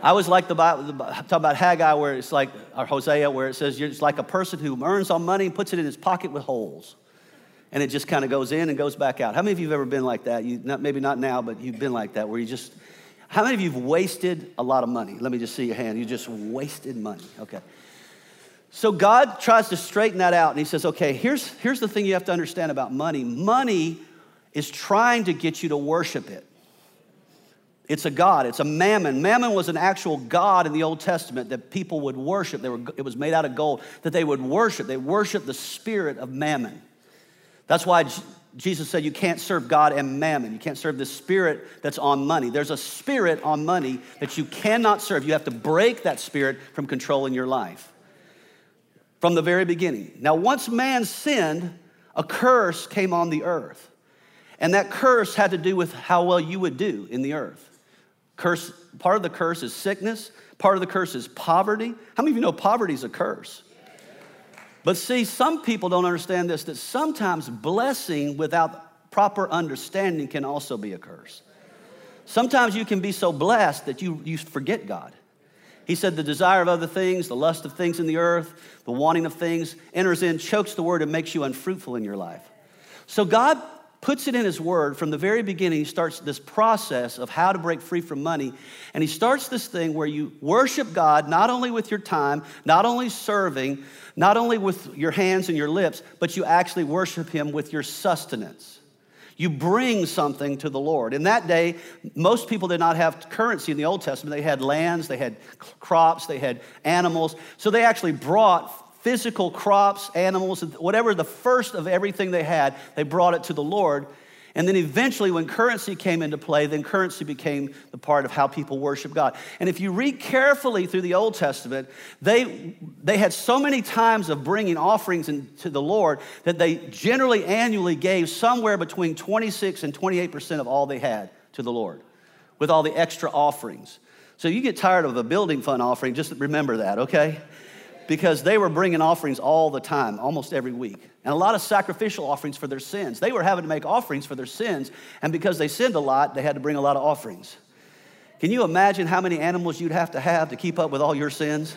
I was like the Bible, talk about Haggai, where it's like, or Hosea, where it says you're just like a person who earns on money and puts it in his pocket with holes. And it just kind of goes in and goes back out. How many of you have ever been like that? You, not, maybe not now, but you've been like that, where you just, how many of you have wasted a lot of money? Let me just see your hand. You just wasted money. Okay. So God tries to straighten that out, and He says, okay, here's, here's the thing you have to understand about money money is trying to get you to worship it. It's a god, it's a mammon. Mammon was an actual god in the Old Testament that people would worship. Were, it was made out of gold that they would worship. They worship the spirit of mammon. That's why Jesus said you can't serve God and mammon. You can't serve the spirit that's on money. There's a spirit on money that you cannot serve. You have to break that spirit from controlling your life from the very beginning. Now, once man sinned, a curse came on the earth. And that curse had to do with how well you would do in the earth. Curse, part of the curse is sickness, part of the curse is poverty. How many of you know poverty is a curse? But see, some people don't understand this that sometimes blessing without proper understanding can also be a curse. Sometimes you can be so blessed that you, you forget God. He said, The desire of other things, the lust of things in the earth, the wanting of things enters in, chokes the word, and makes you unfruitful in your life. So God puts it in his word from the very beginning. He starts this process of how to break free from money. And he starts this thing where you worship God not only with your time, not only serving, not only with your hands and your lips, but you actually worship him with your sustenance. You bring something to the Lord. In that day, most people did not have currency in the Old Testament. They had lands, they had crops, they had animals. So they actually brought physical crops, animals, whatever the first of everything they had, they brought it to the Lord. And then eventually, when currency came into play, then currency became the part of how people worship God. And if you read carefully through the Old Testament, they, they had so many times of bringing offerings to the Lord that they generally annually gave somewhere between 26 and 28% of all they had to the Lord with all the extra offerings. So you get tired of a building fund offering, just remember that, okay? Because they were bringing offerings all the time, almost every week, and a lot of sacrificial offerings for their sins. They were having to make offerings for their sins, and because they sinned a lot, they had to bring a lot of offerings. Can you imagine how many animals you'd have to have to keep up with all your sins?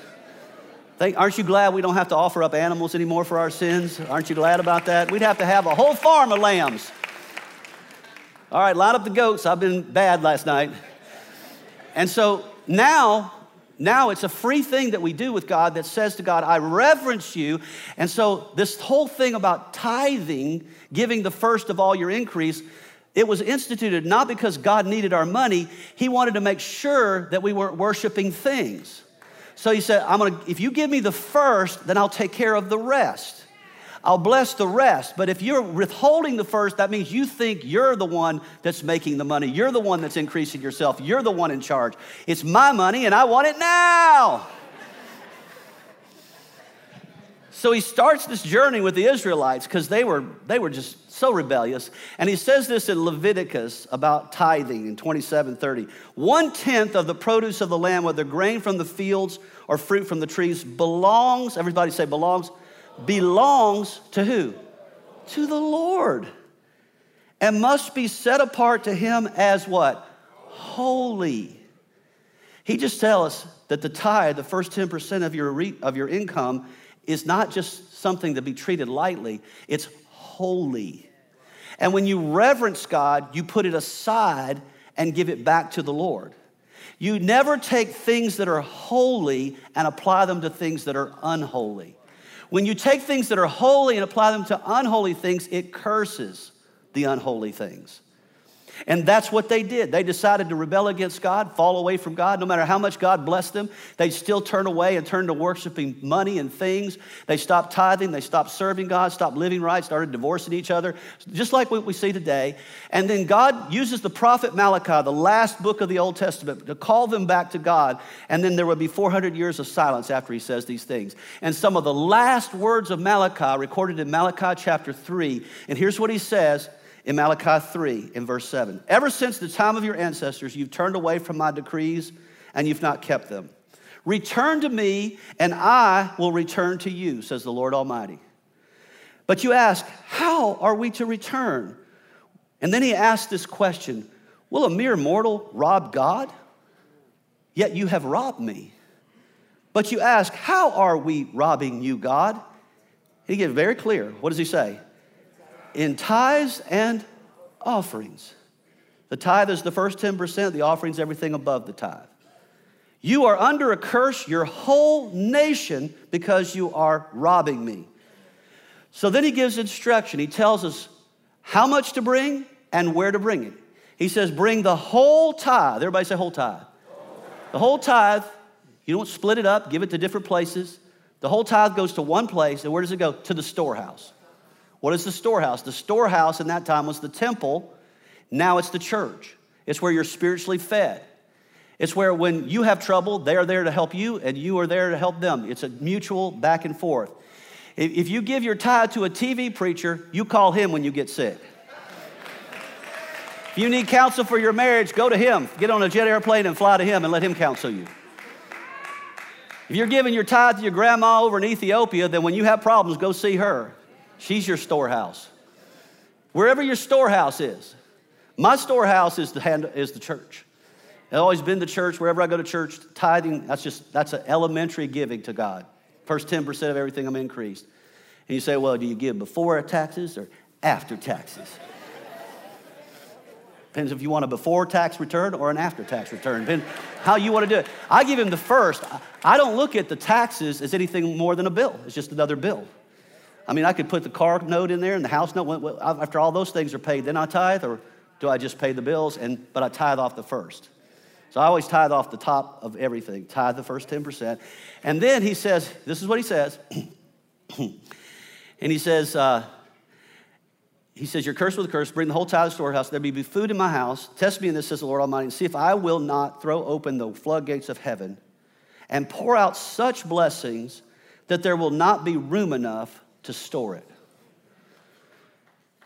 Think, aren't you glad we don't have to offer up animals anymore for our sins? Aren't you glad about that? We'd have to have a whole farm of lambs. All right, line up the goats. I've been bad last night. And so now now it's a free thing that we do with God that says to God, I reverence you. And so, this whole thing about tithing, giving the first of all your increase, it was instituted not because God needed our money, He wanted to make sure that we weren't worshiping things. So He said, I'm gonna, if you give me the first, then I'll take care of the rest. I'll bless the rest. But if you're withholding the first, that means you think you're the one that's making the money. You're the one that's increasing yourself. You're the one in charge. It's my money and I want it now. <laughs> so he starts this journey with the Israelites because they were, they were just so rebellious. And he says this in Leviticus about tithing in 27:30. One tenth of the produce of the land, whether grain from the fields or fruit from the trees, belongs, everybody say belongs, belongs to who? To the Lord. And must be set apart to him as what? Holy. He just tells us that the tithe, the first 10% of your, re- of your income, is not just something to be treated lightly, it's holy. And when you reverence God, you put it aside and give it back to the Lord. You never take things that are holy and apply them to things that are unholy. When you take things that are holy and apply them to unholy things, it curses the unholy things. And that's what they did. They decided to rebel against God, fall away from God. No matter how much God blessed them, they still turn away and turn to worshiping money and things. They stopped tithing, they stopped serving God, stopped living right, started divorcing each other, just like what we see today. And then God uses the prophet Malachi, the last book of the Old Testament, to call them back to God. And then there would be 400 years of silence after he says these things. And some of the last words of Malachi recorded in Malachi chapter 3. And here's what he says in Malachi 3 in verse 7. Ever since the time of your ancestors, you've turned away from my decrees and you've not kept them. Return to me, and I will return to you, says the Lord Almighty. But you ask, How are we to return? And then he asks this question Will a mere mortal rob God? yet you have robbed me. But you ask, How are we robbing you, God? He gets very clear. What does he say? In tithes and offerings. The tithe is the first 10%, the offering's everything above the tithe. You are under a curse, your whole nation, because you are robbing me. So then he gives instruction. He tells us how much to bring and where to bring it. He says, Bring the whole tithe. Everybody say, whole tithe. The whole tithe, you don't split it up, give it to different places. The whole tithe goes to one place, and where does it go? To the storehouse. What is the storehouse? The storehouse in that time was the temple. Now it's the church. It's where you're spiritually fed. It's where when you have trouble, they're there to help you, and you are there to help them. It's a mutual back and forth. If you give your tithe to a TV preacher, you call him when you get sick. If you need counsel for your marriage, go to him. Get on a jet airplane and fly to him and let him counsel you. If you're giving your tithe to your grandma over in Ethiopia, then when you have problems, go see her. She's your storehouse. Wherever your storehouse is. My storehouse is the, hand, is the church. It's always been the church. Wherever I go to church, tithing, that's just, that's an elementary giving to God. First 10% of everything I'm increased. And you say, well, do you give before taxes or after taxes? Depends if you want a before tax return or an after tax return. Depends how you want to do it. I give him the first. I don't look at the taxes as anything more than a bill. It's just another bill. I mean, I could put the car note in there and the house note. After all those things are paid, then I tithe, or do I just pay the bills? And but I tithe off the first. So I always tithe off the top of everything. Tithe the first ten percent, and then he says, "This is what he says." <clears throat> and he says, uh, he says, You're cursed with a curse. Bring the whole tithe to the storehouse. There be food in my house. Test me in this, says the Lord Almighty, and see if I will not throw open the floodgates of heaven and pour out such blessings that there will not be room enough to store it.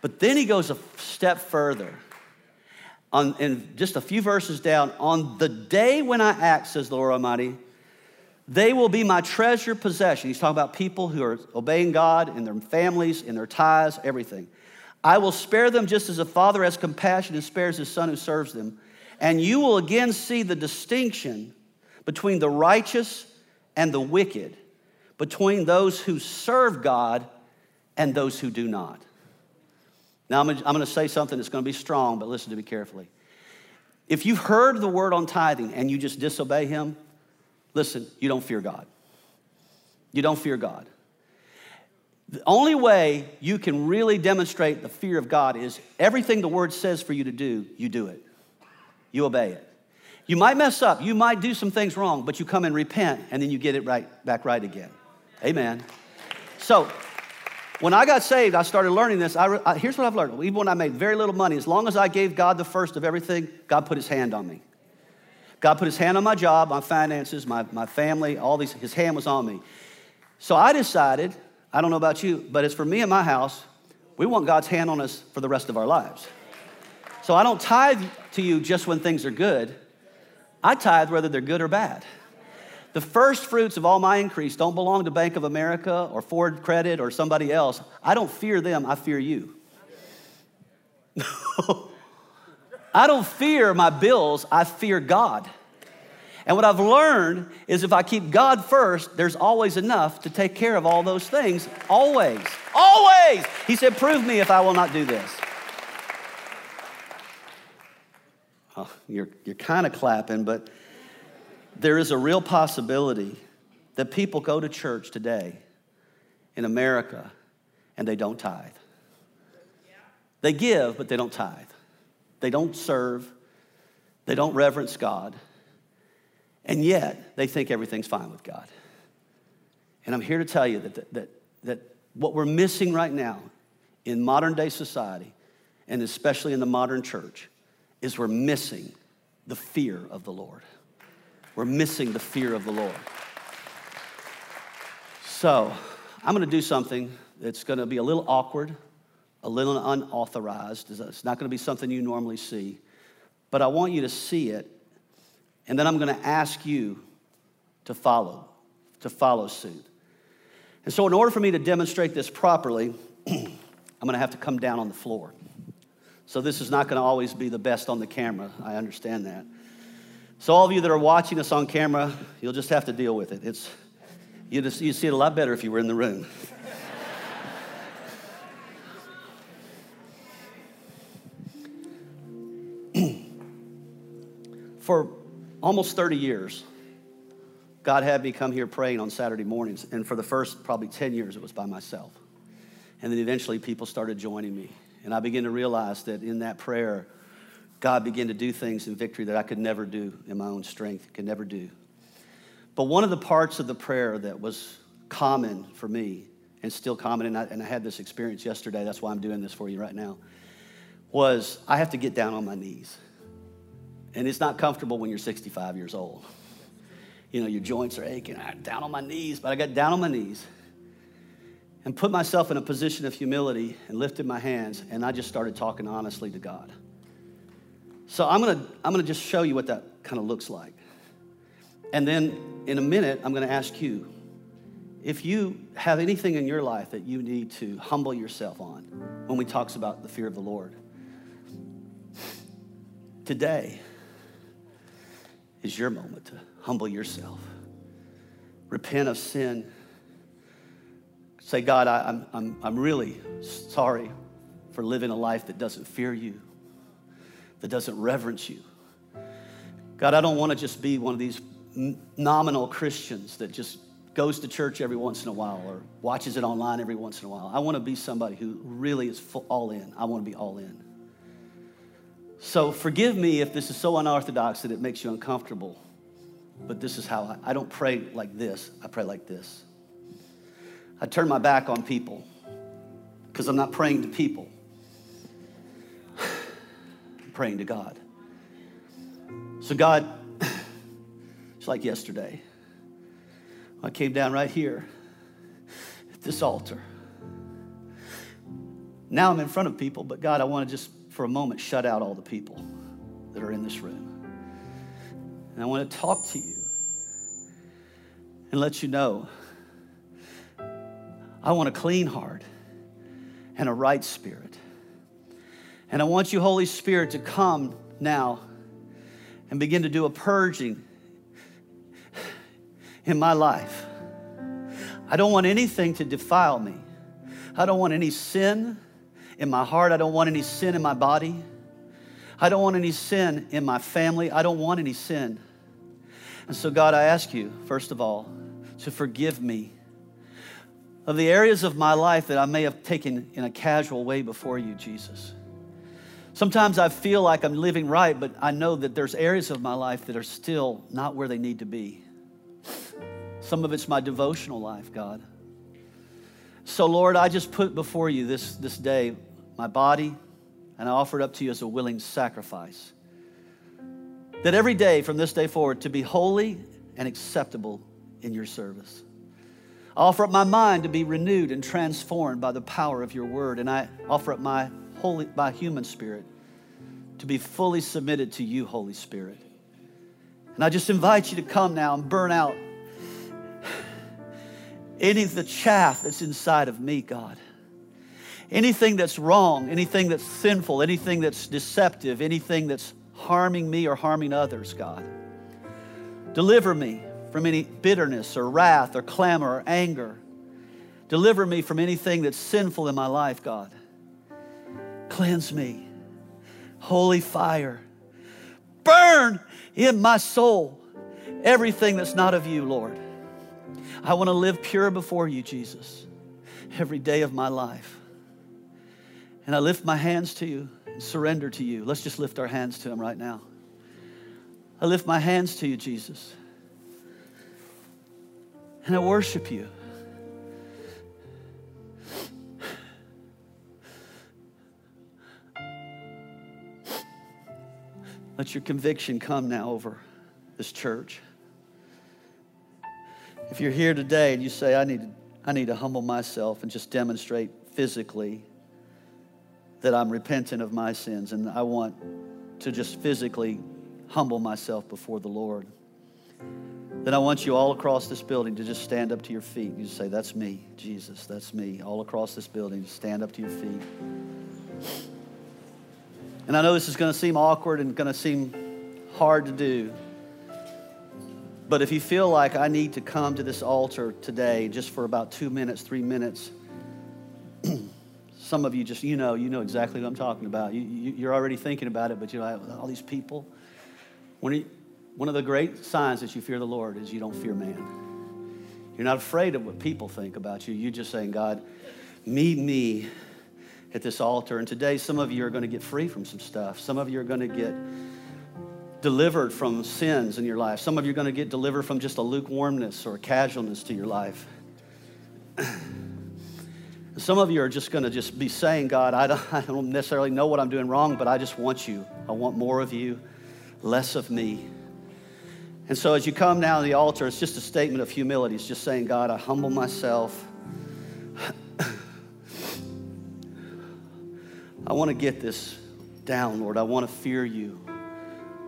But then he goes a step further. On, and just a few verses down, on the day when I act, says the Lord Almighty, they will be my treasure possession. He's talking about people who are obeying God and their families and their ties, everything. I will spare them just as a father has compassion and spares his son who serves them. And you will again see the distinction between the righteous and the wicked, between those who serve God and those who do not. Now, I'm going to say something that's going to be strong, but listen to me carefully. If you've heard the word on tithing and you just disobey him, listen, you don't fear God. You don't fear God. The only way you can really demonstrate the fear of God is everything the word says for you to do, you do it. You obey it. You might mess up, you might do some things wrong, but you come and repent and then you get it right back right again. Amen. So, when I got saved, I started learning this. I, I, here's what I've learned. Even when I made very little money, as long as I gave God the first of everything, God put his hand on me. God put his hand on my job, my finances, my, my family, all these, his hand was on me. So I decided I don't know about you, but it's for me and my house, we want God's hand on us for the rest of our lives. So I don't tithe to you just when things are good. I tithe whether they're good or bad. The first fruits of all my increase don't belong to Bank of America or Ford Credit or somebody else. I don't fear them, I fear you. <laughs> I don't fear my bills, I fear God. And what I've learned is if I keep God first, there's always enough to take care of all those things. Always. Always. He said, Prove me if I will not do this. Oh, you're you're kind of clapping, but there is a real possibility that people go to church today in America and they don't tithe. They give, but they don't tithe. They don't serve. They don't reverence God. And yet, they think everything's fine with God. And I'm here to tell you that, that, that what we're missing right now in modern day society, and especially in the modern church, is we're missing the fear of the Lord. We're missing the fear of the Lord. So, I'm going to do something that's going to be a little awkward, a little unauthorized. It's not going to be something you normally see, but I want you to see it and then I'm going to ask you to follow, to follow suit. And so, in order for me to demonstrate this properly, <clears throat> I'm going to have to come down on the floor. So, this is not going to always be the best on the camera. I understand that. So, all of you that are watching us on camera, you'll just have to deal with it. It's, you just, you see it a lot better if you were in the room. <clears throat> For almost 30 years, God had me come here praying on Saturday mornings. And for the first probably 10 years, it was by myself. And then eventually people started joining me. And I began to realize that in that prayer, God began to do things in victory that I could never do in my own strength, could never do. But one of the parts of the prayer that was common for me, and still common, and I, and I had this experience yesterday, that's why I'm doing this for you right now, was I have to get down on my knees. And it's not comfortable when you're 65 years old you know, your joints are aching. I'm down on my knees, but I got down on my knees and put myself in a position of humility and lifted my hands, and I just started talking honestly to God. So I'm gonna, I'm gonna just show you what that kind of looks like. And then in a minute, I'm gonna ask you if you have anything in your life that you need to humble yourself on when we talks about the fear of the Lord. Today is your moment to humble yourself. Repent of sin. Say, God, I, am I'm, I'm really sorry for living a life that doesn't fear you, that doesn't reverence you. God, I don't want to just be one of these nominal Christians that just goes to church every once in a while or watches it online every once in a while. I want to be somebody who really is full, all in. I want to be all in. So forgive me if this is so unorthodox that it makes you uncomfortable. But this is how I, I don't pray like this, I pray like this. I turn my back on people because I'm not praying to people, praying to God. So, God, <clears throat> it's like yesterday. I came down right here at this altar. Now I'm in front of people, but God, I want to just for a moment shut out all the people that are in this room. And I want to talk to you and let you know I want a clean heart and a right spirit. And I want you, Holy Spirit, to come now and begin to do a purging in my life. I don't want anything to defile me. I don't want any sin in my heart. I don't want any sin in my body. I don't want any sin in my family. I don't want any sin. And so, God, I ask you, first of all, to forgive me of the areas of my life that I may have taken in a casual way before you, Jesus. Sometimes I feel like I'm living right, but I know that there's areas of my life that are still not where they need to be. Some of it's my devotional life, God. So, Lord, I just put before you this, this day my body, and I offer it up to you as a willing sacrifice. That every day from this day forward to be holy and acceptable in your service. I offer up my mind to be renewed and transformed by the power of your word, and I offer up my holy, my human spirit to be fully submitted to you, Holy Spirit. And I just invite you to come now and burn out any of the chaff that's inside of me, God. Anything that's wrong, anything that's sinful, anything that's deceptive, anything that's harming me or harming others, God. Deliver me from any bitterness or wrath or clamor or anger. Deliver me from anything that's sinful in my life, God. Cleanse me. Holy fire. Burn in my soul everything that's not of you, Lord. I want to live pure before you, Jesus, every day of my life. And I lift my hands to you and surrender to you. Let's just lift our hands to Him right now. I lift my hands to you, Jesus. And I worship you. Let your conviction come now over this church. If you're here today and you say, I need, to, I need to humble myself and just demonstrate physically that I'm repentant of my sins and I want to just physically humble myself before the Lord, then I want you all across this building to just stand up to your feet. You say, That's me, Jesus, that's me. All across this building, stand up to your feet. And I know this is going to seem awkward and going to seem hard to do, But if you feel like I need to come to this altar today just for about two minutes, three minutes, <clears throat> some of you just, you know, you know exactly what I'm talking about. You, you, are already thinking about it, but you're like, all these people. When he, one of the great signs that you fear the Lord is you don't fear man. You're not afraid of what people think about you. You're just saying, God, meet me at this altar. And today, some of you are going to get free from some stuff. Some of you are going to get delivered from sins in your life. Some of you are going to get delivered from just a lukewarmness or casualness to your life. <clears throat> Some of you are just going to just be saying, God, I don't, <laughs> I don't necessarily know what I'm doing wrong, but I just want you. I want more of you, less of me. And so as you come now to the altar, it's just a statement of humility. It's just saying, God, I humble myself. I want to get this down, Lord. I want to fear you.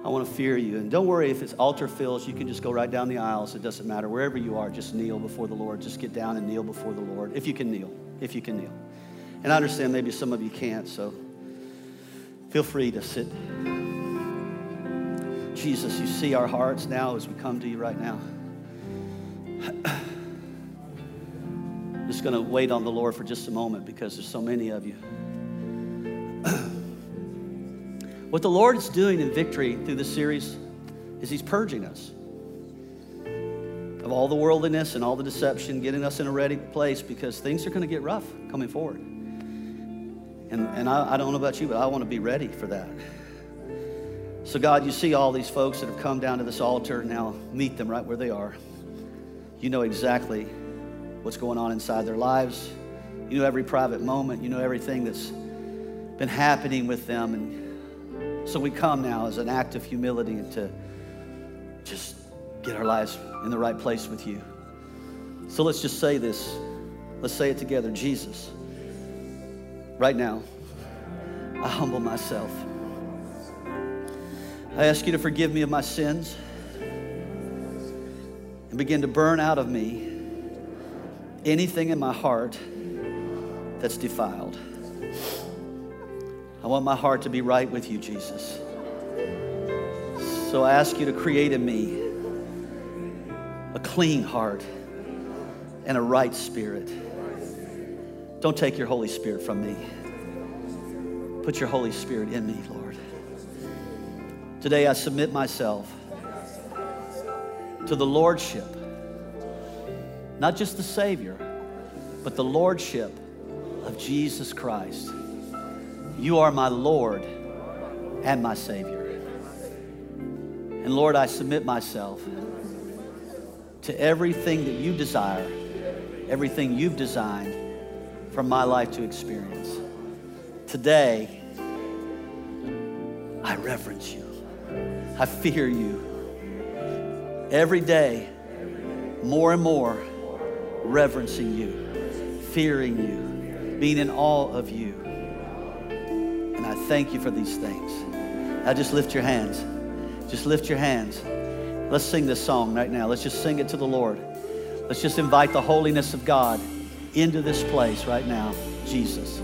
I want to fear you. And don't worry if it's altar fills, you can just go right down the aisles. It doesn't matter. Wherever you are, just kneel before the Lord. Just get down and kneel before the Lord, if you can kneel. If you can kneel. And I understand maybe some of you can't, so feel free to sit. Jesus, you see our hearts now as we come to you right now. just going to wait on the Lord for just a moment because there's so many of you. <clears throat> What the Lord is doing in victory through this series is He's purging us of all the worldliness and all the deception, getting us in a ready place because things are going to get rough coming forward. And, and I, I don't know about you, but I want to be ready for that. So, God, you see all these folks that have come down to this altar. Now, meet them right where they are. You know exactly what's going on inside their lives. You know every private moment. You know everything that's been happening with them. And so we come now as an act of humility to just get our lives in the right place with you. So let's just say this. Let's say it together. Jesus, right now, I humble myself. I ask you to forgive me of my sins and begin to burn out of me anything in my heart that's defiled. I want my heart to be right with you, Jesus. So I ask you to create in me a clean heart and a right spirit. Don't take your Holy Spirit from me. Put your Holy Spirit in me, Lord. Today I submit myself to the Lordship, not just the Savior, but the Lordship of Jesus Christ. You are my Lord and my Savior. And Lord, I submit myself to everything that you desire, everything you've designed for my life to experience. Today, I reverence you. I fear you. Every day, more and more, reverencing you, fearing you, being in awe of you. I thank you for these things. Now just lift your hands. Just lift your hands. Let's sing this song right now. Let's just sing it to the Lord. Let's just invite the holiness of God into this place right now. Jesus.